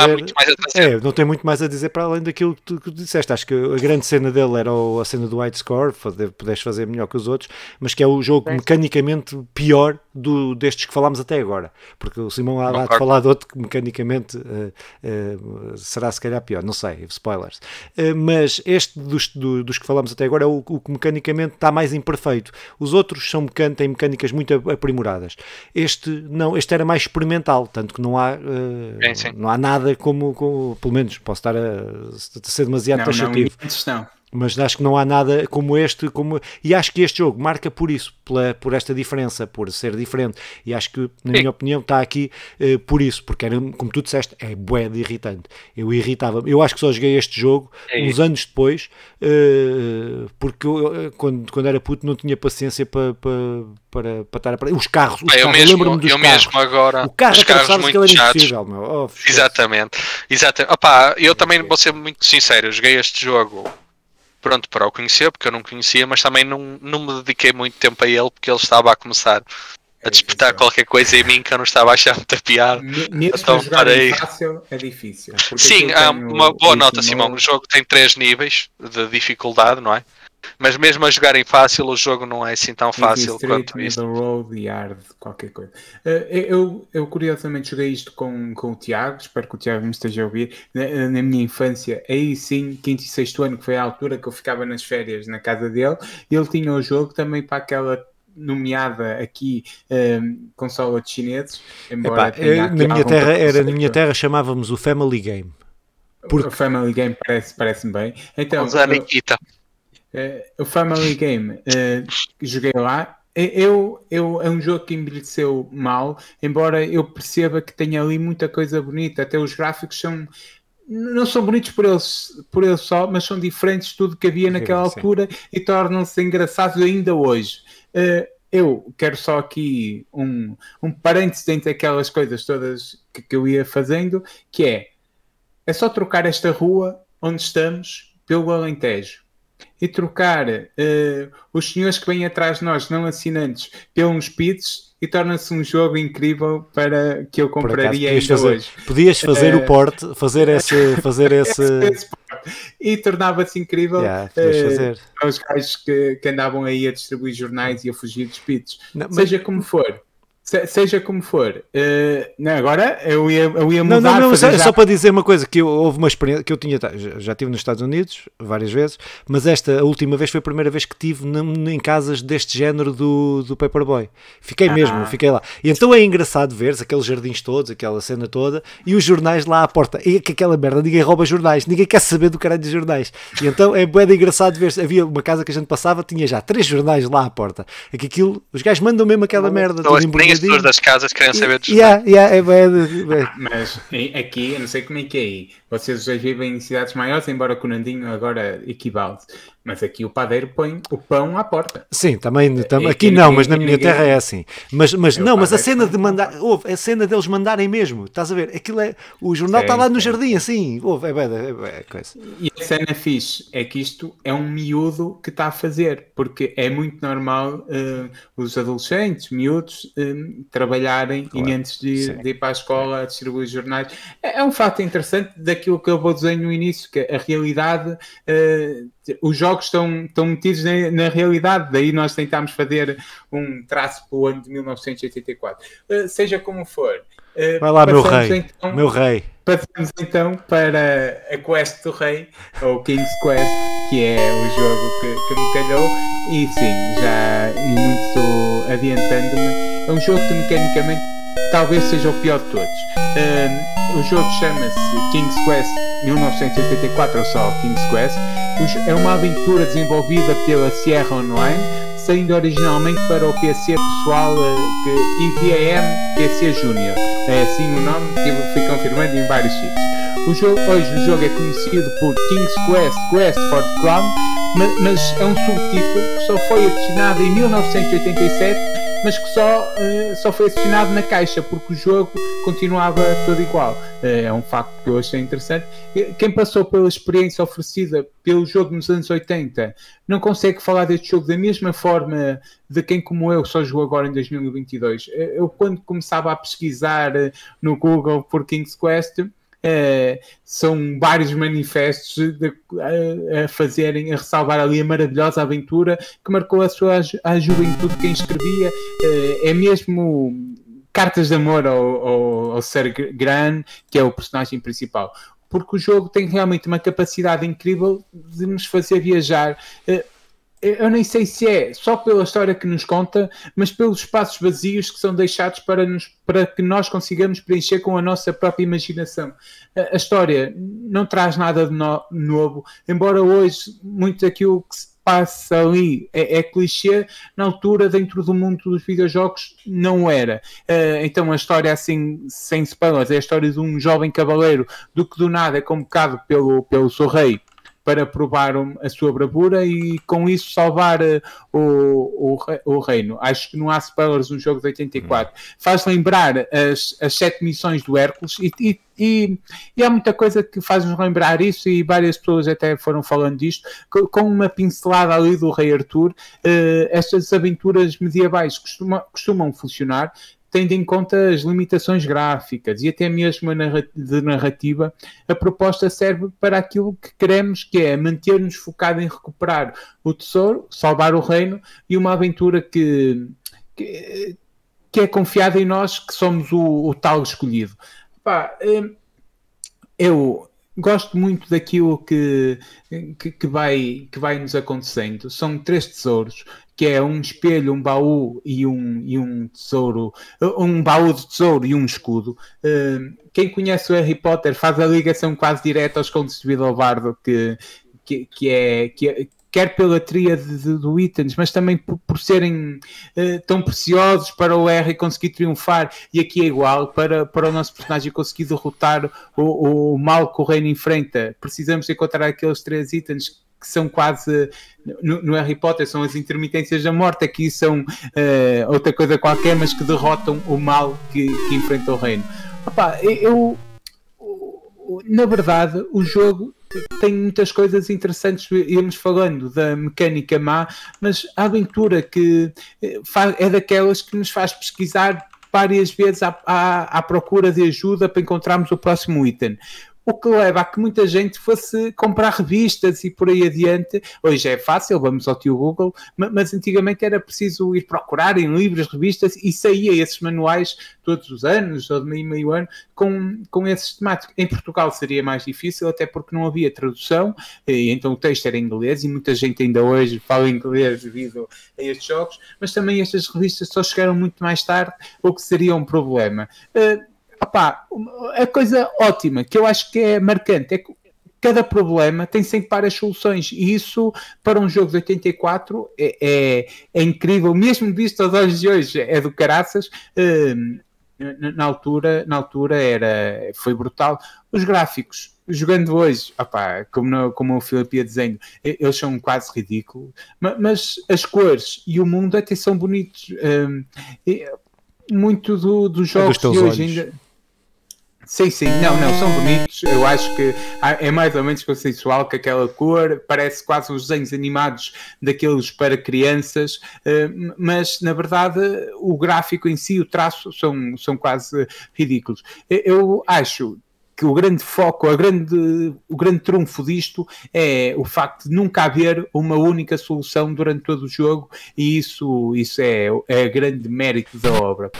É, não tem muito mais a dizer para além daquilo que tu, que tu disseste. Acho que a grande cena dele era a cena do White Score, podes fazer melhor que os outros, mas que é o jogo mecanicamente pior do, destes que falámos até agora. Porque o Simão há de falar de outro que mecanicamente uh, uh, será se calhar pior, não sei, spoilers. Uh, mas este dos, do, dos que falámos até agora é o, o, que mecanicamente está mais imperfeito. Os outros são têm mecânicas muito aprimoradas. Este não, este era mais experimental, tanto que não há, uh, sim, sim. Não há nada como, como, pelo menos posso estar a, a ser demasiado não, taxativo. Não, não mas acho que não há nada como este, como, e acho que este jogo marca por isso, pela, por esta diferença, por ser diferente, e acho que, na minha opinião, está aqui uh, por isso, porque era, como tu disseste, é bué de irritante. Eu irritava eu acho que só joguei este jogo é uns anos depois, uh, porque eu, eh, quando, quando era puto não tinha paciência para, para, para, para estar a... Os carros, os ah, eu carros, lembro-me dos eu carros. mesmo agora, o carro os carros muito que era meu. Oh, Exatamente. Exatamente. Opa, eu também vou ser muito sincero, eu joguei este jogo pronto, para o conhecer, porque eu não conhecia, mas também não, não me dediquei muito tempo a ele, porque ele estava a começar a despertar é qualquer coisa em mim que eu não estava a achar muita piada. Mesmo então, parei. fácil é difícil. Sim, há uma boa nota, Simão. O jogo tem três níveis de dificuldade, não é? Mas mesmo a jogar em fácil, o jogo não é assim tão fácil quanto isso. Road, Yard, qualquer coisa. Uh, eu, eu curiosamente joguei isto com, com o Tiago, espero que o Tiago me esteja a ouvir. Na, na, minha infância, aí sim, quinto e sexto ano, que foi a altura que eu ficava nas férias na casa dele, ele tinha o jogo também para aquela nomeada aqui um, ehm, consola de chineses. Embora Epá, na minha terra era na minha terra chamávamos o Family Game. Porque... O Family Game parece, parece bem. Então, Uh, o Family Game uh, joguei lá. Eu, eu, é um jogo que envelheceu mal, embora eu perceba que tenha ali muita coisa bonita. Até os gráficos são não são bonitos por eles, por eles só, mas são diferentes de tudo que havia naquela Sim. altura e tornam-se engraçados ainda hoje. Uh, eu quero só aqui um, um parênteses entre aquelas coisas todas que, que eu ia fazendo, que é é só trocar esta rua onde estamos pelo Alentejo e trocar uh, os senhores que vêm atrás de nós, não assinantes, pelos pits e torna-se um jogo incrível para que eu compraria ainda fazer, hoje. Podias fazer uh, o porte, fazer esse. Fazer esse... esse e tornava-se incrível yeah, uh, os gajos que, que, andavam aí a distribuir jornais e a fugir dos pits. Não, Seja mas... como for, se, seja como for, uh, não, agora eu ia, eu ia mudar. Não, não, não só, já... só, para dizer uma coisa: que eu, houve uma experiência que eu tinha, já, já tive nos Estados Unidos várias vezes, mas esta a última vez foi a primeira vez que tive em casas deste género do, do Paperboy. Fiquei ah. mesmo, fiquei lá. E então é engraçado ver aqueles jardins todos, aquela cena toda, e os jornais lá à porta. E que aquela merda, ninguém rouba jornais, ninguém quer saber do caralho de jornais. E então é bem engraçado ver. Havia uma casa que a gente passava, tinha já três jornais lá à porta. É que aquilo, os gajos mandam mesmo aquela merda. As pessoas das casas querem saber dos yeah, yeah, é bem, Mas aqui, eu não sei como é que é aí. Vocês já vivem em cidades maiores, embora o Nandinho agora equivale. Mas aqui o padeiro põe o pão à porta. Sim, também, tam, aqui não, mas na minha terra é assim. Mas, mas é não, mas a cena de mandar, ouve, a cena deles mandarem mesmo, estás a ver? Aquilo é, o jornal está lá no jardim, assim, ouve, é é, é coisa. E a cena fixe é que isto é um miúdo que está a fazer, porque é muito normal uh, os adolescentes, miúdos, uh, trabalharem claro. e antes de, de, ir para a escola a distribuir jornais. É, é um fato interessante daquilo que eu vou dizer no início, que a realidade, uh, os jogos estão, estão metidos na, na, realidade, daí nós tentámos fazer um traço para o ano de 1984. Uh, seja como for. Uh, Vai lá, meu rei. Então, meu rei. Passamos então para a Quest do Rei, ou King's Quest, que é o jogo que, que me calhou. E sim, já e muito adiantando-me, é um jogo que mecanicamente talvez seja o pior de todos. Um, o jogo chama-se King's Quest 1984, ou só King's Quest. É uma aventura desenvolvida pela Sierra Online, saindo originalmente para o PC pessoal uh, que IVM PC Junior. É assim o nome que fui confirmando em vários sítios. O jogo, hoje o jogo é conhecido por King's Quest Quest for the Crown, mas, mas é um subtítulo que só foi adicionado em 1987 mas que só, uh, só foi adicionado na caixa, porque o jogo continuava todo igual. Uh, é um facto que eu achei interessante. Quem passou pela experiência oferecida pelo jogo nos anos 80 não consegue falar deste jogo da mesma forma de quem, como eu, só jogou agora em 2022. Eh, eu, quando começava a pesquisar no Google por King's Quest, Uh, são vários manifestos de, a, a, fazerem, a ressalvar ali a maravilhosa aventura que marcou a sua a juventude quem escrevia. Uh, é mesmo cartas de amor ao, ao, ao Sir Gran, que é o personagem principal. Porque o jogo tem realmente uma capacidade incrível de nos fazer viajar. Uh, eu nem sei se é só pela história que nos conta, mas pelos espaços vazios que são deixados para, nos, para que nós consigamos preencher com a nossa própria imaginação. A, a história não traz nada de no, novo, embora hoje muito daquilo que se passa ali é, é, clichê, na altura, dentro do mundo dos videojogos, não era. Uh, então a história, assim, sem spoilers, é a história de um jovem cavaleiro do que do nada é convocado pelo, pelo seu rei para provar a sua bravura e com isso salvar uh, o, o, o, reino. Acho que não há spoilers no jogo de 84. Hum. Faz lembrar as, as sete missões do Hércules e, e, e, e há muita coisa que faz-nos lembrar isso e várias pessoas até foram falando disto, com uma pincelada ali do Rei Arthur. Uh, estas aventuras medievais costuma, costumam funcionar tendo em conta as limitações gráficas e até mesmo de narrativa, a proposta serve para aquilo que queremos, que é manter-nos focado em recuperar o tesouro, salvar o reino e uma aventura que, que, que é confiada em nós, que somos o, o tal escolhido. Pá, hum, eu gosto muito daquilo que, que, que, vai, que vai nos acontecendo. São três tesouros que é um espelho, um baú e um, e um tesouro, um baú de tesouro e um escudo. Uh, quem conhece o Harry Potter faz a ligação quase direta aos contos de Bardo, que, que, que, é, que, é, quer pela tríade do itens, mas também por, por serem uh, tão preciosos para o Harry conseguir triunfar, e aqui é igual, para, para o nosso personagem conseguir derrotar o, o mal que o reino enfrenta, precisamos encontrar aqueles três itens que são quase no, no, Harry Potter são as intermitências da morte, aqui são uh, outra coisa qualquer, mas que derrotam o mal que, que enfrenta o reino. Opa, eu, na verdade, o jogo tem muitas coisas interessantes, íamos falando da mecânica má, mas a aventura que eh, é daquelas que nos faz pesquisar várias vezes à, à, à procura de ajuda para encontrarmos o próximo item o que leva a que muita gente fosse comprar revistas e por aí adiante. Hoje é fácil, vamos ao tio Google, mas antigamente era preciso ir procurar em livros, revistas e saía esses manuais todos os anos, ou de meio meio ano, com, com esses temáticos. Em Portugal seria mais difícil, até porque não havia tradução, e então o texto era em inglês e muita gente ainda hoje fala inglês devido a estes jogos, mas também estas revistas só chegaram muito mais tarde, o que seria um problema. Uh, opá, a coisa ótima que eu acho que é marcante é que cada problema tem sempre várias soluções e isso para um jogo de 84 é, é, é incrível, mesmo visto aos olhos de hoje é do caraças. Hum, na altura, na altura era, foi brutal. Os gráficos, jogando hoje opá, como, no, como o Filipe ia dizendo eles são quase ridículos mas, mas, as cores e o mundo até são bonitos. Hum, muito do, dos jogos é de hoje ainda Sim, sim, não, não, são bonitos. Eu acho que é mais ou menos consensual que aquela cor parece quase uns desenhos animados daqueles para crianças, eh, mas na verdade o gráfico em si, o traço, são, são quase ridículos. Eu acho que o grande foco, a grande, o grande trunfo disto é o facto de nunca haver uma única solução durante todo o jogo e isso, isso é, é grande mérito da obra.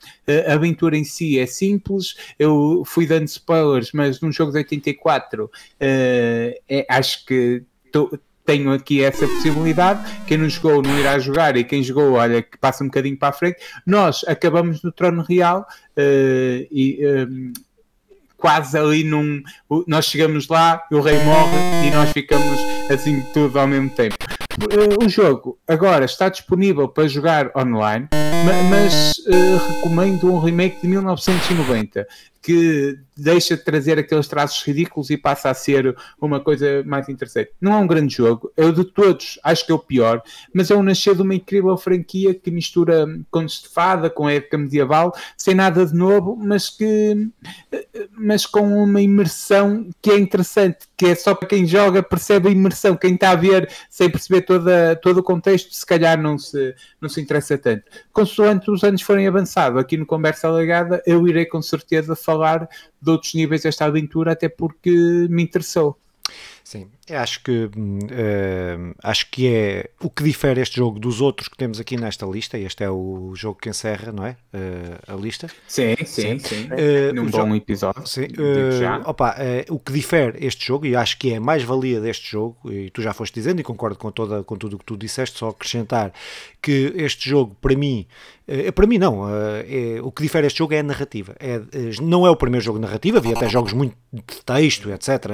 A aventura em si é simples, eu fui dando spoilers, mas num jogo de 84 uh, eh, é, acho que tô, tenho aqui essa possibilidade. Quem não jogou não irá jogar e quem jogou, olha, que passa um bocadinho para a frente. Nós acabamos no Trono Real uh, e. Um, eh, quase ali num. Nós chegamos lá, o rei morre e nós ficamos assim tudo ao mesmo tempo. Eh, o jogo agora está disponível para jogar online, mas uh, recomendo um remake de 1990 que deixa de trazer aqueles traços ridículos e passa a ser uma coisa mais interessante. Não é um grande jogo, eu de todos acho que é o pior, mas é um nascer de uma incrível franquia que mistura contos de fada com a época medieval, sem nada de novo, mas que mas com uma imersão que é interessante, que é só para quem joga percebe a imersão, quem está a ver sem perceber toda, todo o contexto, se calhar não se, não se interessa tanto. Consoante os anos forem avançados, aqui no Conversa Legada, eu irei com certeza falar de outros níveis desta aventura, até porque me interessou. Sim, acho que uh, acho que é o que difere este jogo dos outros que temos aqui nesta lista. Este é o jogo que encerra, não é? Uh, a lista. Sim, sim, sim. sim. Uh, Num bom episódio. Sim. Opa, o que difere este jogo, e acho que é a mais-valia deste jogo, e tu já foste dizendo, e concordo com, toda, com tudo o que tu disseste, só acrescentar que este jogo, para mim, para mim não, é, o que difere este jogo é a narrativa. É, não é o primeiro jogo narrativo, havia até jogos muito de texto, etc.,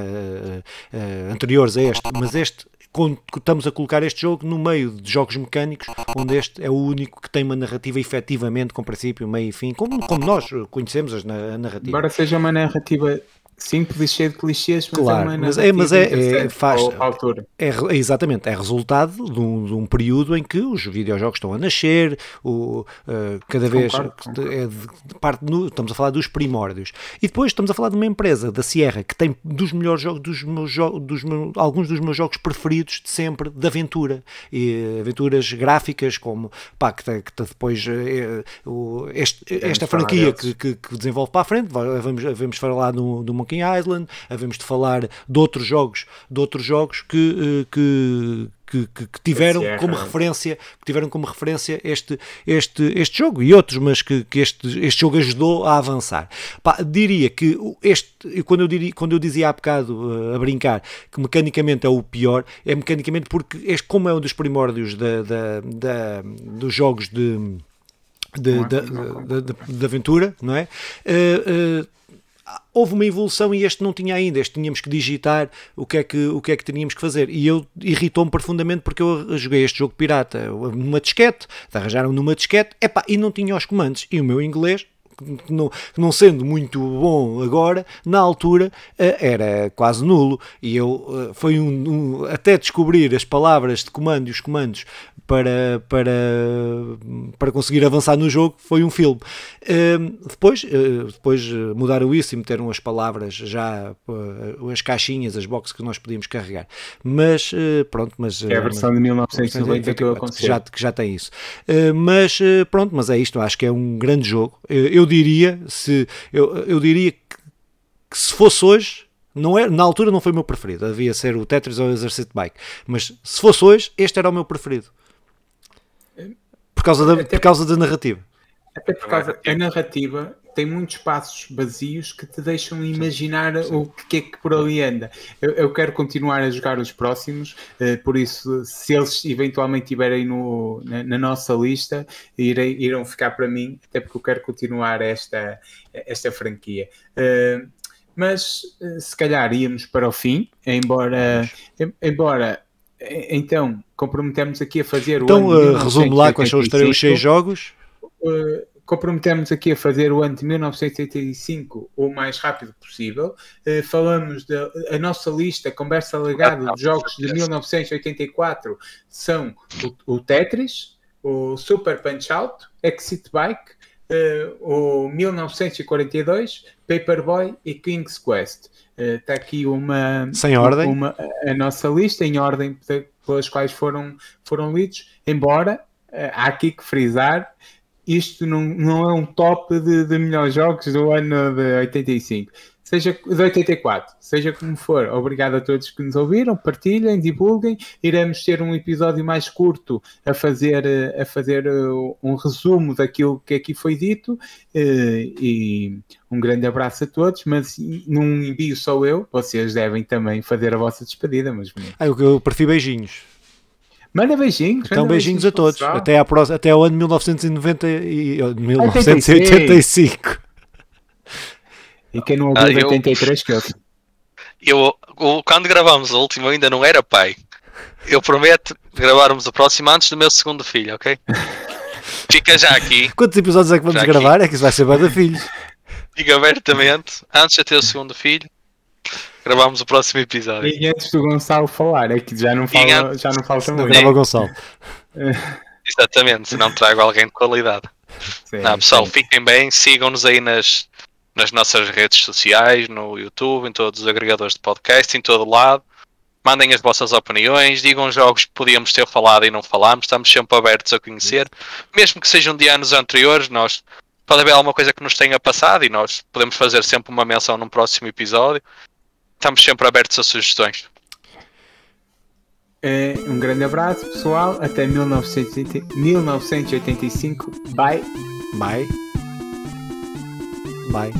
anteriores a este, mas este estamos a colocar este jogo no meio de jogos mecânicos, onde este é o único que tem uma narrativa efetivamente com princípio, meio e fim, como, como nós conhecemos a narrativa. Embora seja uma narrativa simples e cheio de clichês, mas claro, é mas é, mas é, é faz, é, é, exatamente, é resultado de um, de um, período em que os videojogos estão a nascer, o, uh, cada vez concordo, é de, de parte no, estamos a falar dos primórdios. E depois estamos a falar de uma empresa da Sierra que tem dos melhores jogos, dos meus jogos, dos meus, alguns dos meus jogos preferidos de sempre de aventura, e aventuras gráficas como pá, que, que depois é, o, este, esta franquia que, que, que, desenvolve para a frente, vamos, vamos falar do Monkey Island, havemos de falar de outros jogos, de outros jogos que, eh, que que, que, que, tiveram como referência que tiveram como referência este, este, este jogo e outros, mas que, que este, este jogo ajudou a avançar. Pá, diria que este, quando eu, diria, quando eu dizia há bocado uh, a brincar que mecanicamente é o pior, é mecanicamente porque este, como é um dos primórdios da, da, da dos jogos de de, de, de, de, aventura, não é? Uh, uh, houve uma evolução e este não tinha ainda, este tínhamos que digitar o que é que, o que, é que teníamos que fazer. E eu irritou-me profundamente porque eu joguei este jogo pirata numa disquete, arranjaram numa disquete, epá, e não tinha os comandos. E o meu inglês, não, não, sendo muito bom agora, na altura eh, era quase nulo. E eu eh, foi um, um, até descobrir as palavras de comando e os comandos para, para, para conseguir avançar no jogo foi um filme. Uh, depois, uh, depois mudaram isso e meteram as palavras já, as caixinhas, as boxes que nós podíamos carregar. Mas pronto, mas. É a versão mas, de 1990 que aconselho. Já, que já tem isso. mas pronto, mas é isto, acho que é um grande jogo. eu diria, se eu, eu diria que, que se fosse hoje não é, na altura não foi o meu preferido, devia ser o Tetris ou o Exercise Bike, mas se fosse hoje, este era o meu preferido. Por causa da, por causa da narrativa. Até por causa a narrativa tem muitos espaços vazios que te deixam imaginar sim, sim. o que é que por ali anda. Eu, eu, quero continuar a jogar os próximos, uh, por isso, se eles eventualmente estiverem no, na, na, nossa lista, irei, irão ficar para mim, até porque eu quero continuar esta, esta franquia. Uh, mas uh, se calhar íamos para o fim, embora, embora então, comprometemos aqui a fazer então, o. Então, uh, resume lá quais são os três jogos. Uh, comprometemos aqui a fazer o ano de 1985 o mais rápido possível. Uh, falamos da nossa lista, conversa legada de jogos de 1984 são o, o Tetris, o Super Punch Out, Exit Bike, uh, o 1942, Paperboy e King's Quest. Está uh, aqui uma, Sem ordem. Uma, a nossa lista em ordem pelas quais foram, foram lidos, embora há aqui que frisar isto não, não é um top de, de melhores jogos do ano de 85 seja de 84, seja como for. Obrigado a todos que nos ouviram, partilhem, divulguem. Iremos ter um episódio mais curto a fazer, a fazer uh, um resumo daquilo que aqui foi dito. Uh, e um grande abraço a todos, mas num envio só eu, vocês devem também fazer a vossa despedida, mas ah, eu, eu prefiro beijinhos. Manda beijinhos. Então, beijinhos, beijinhos a todos. Até, à próxima, até ao ano 1990 e, 1985. E quem não ouviu ah, eu, 83 que eu... eu, quando gravamos o último, eu ainda não era pai. Eu prometo gravarmos o próximo antes do meu segundo filho, ok? Fica já aqui. Quantos episódios é que vamos já gravar? Aqui. É que isso vai ser bada filhos. Diga abertamente, antes de ter o segundo filho, gravamos o próximo episódio. E antes do Gonçalo falar, é que já não fala, já não falta muito. Grava Gonçalo. Exatamente, se não trago alguém de qualidade. Sim, não, pessoal, sim. fiquem bem, sigam-nos aí nas, nas nossas redes sociais, no YouTube, em todos os agregadores de podcast, em todo lado. Mandem as vossas opiniões, digam jogos que podíamos ter falado e não falámos, estamos sempre abertos a conhecer, mesmo que sejam de anos anteriores, nós pode haver alguma coisa que nos tenha passado e nós podemos fazer sempre uma menção num próximo episódio. Estamos sempre abertos a sugestões. é um grande abraço, pessoal. Até 1980, 1985. Bye. Bye. Bye.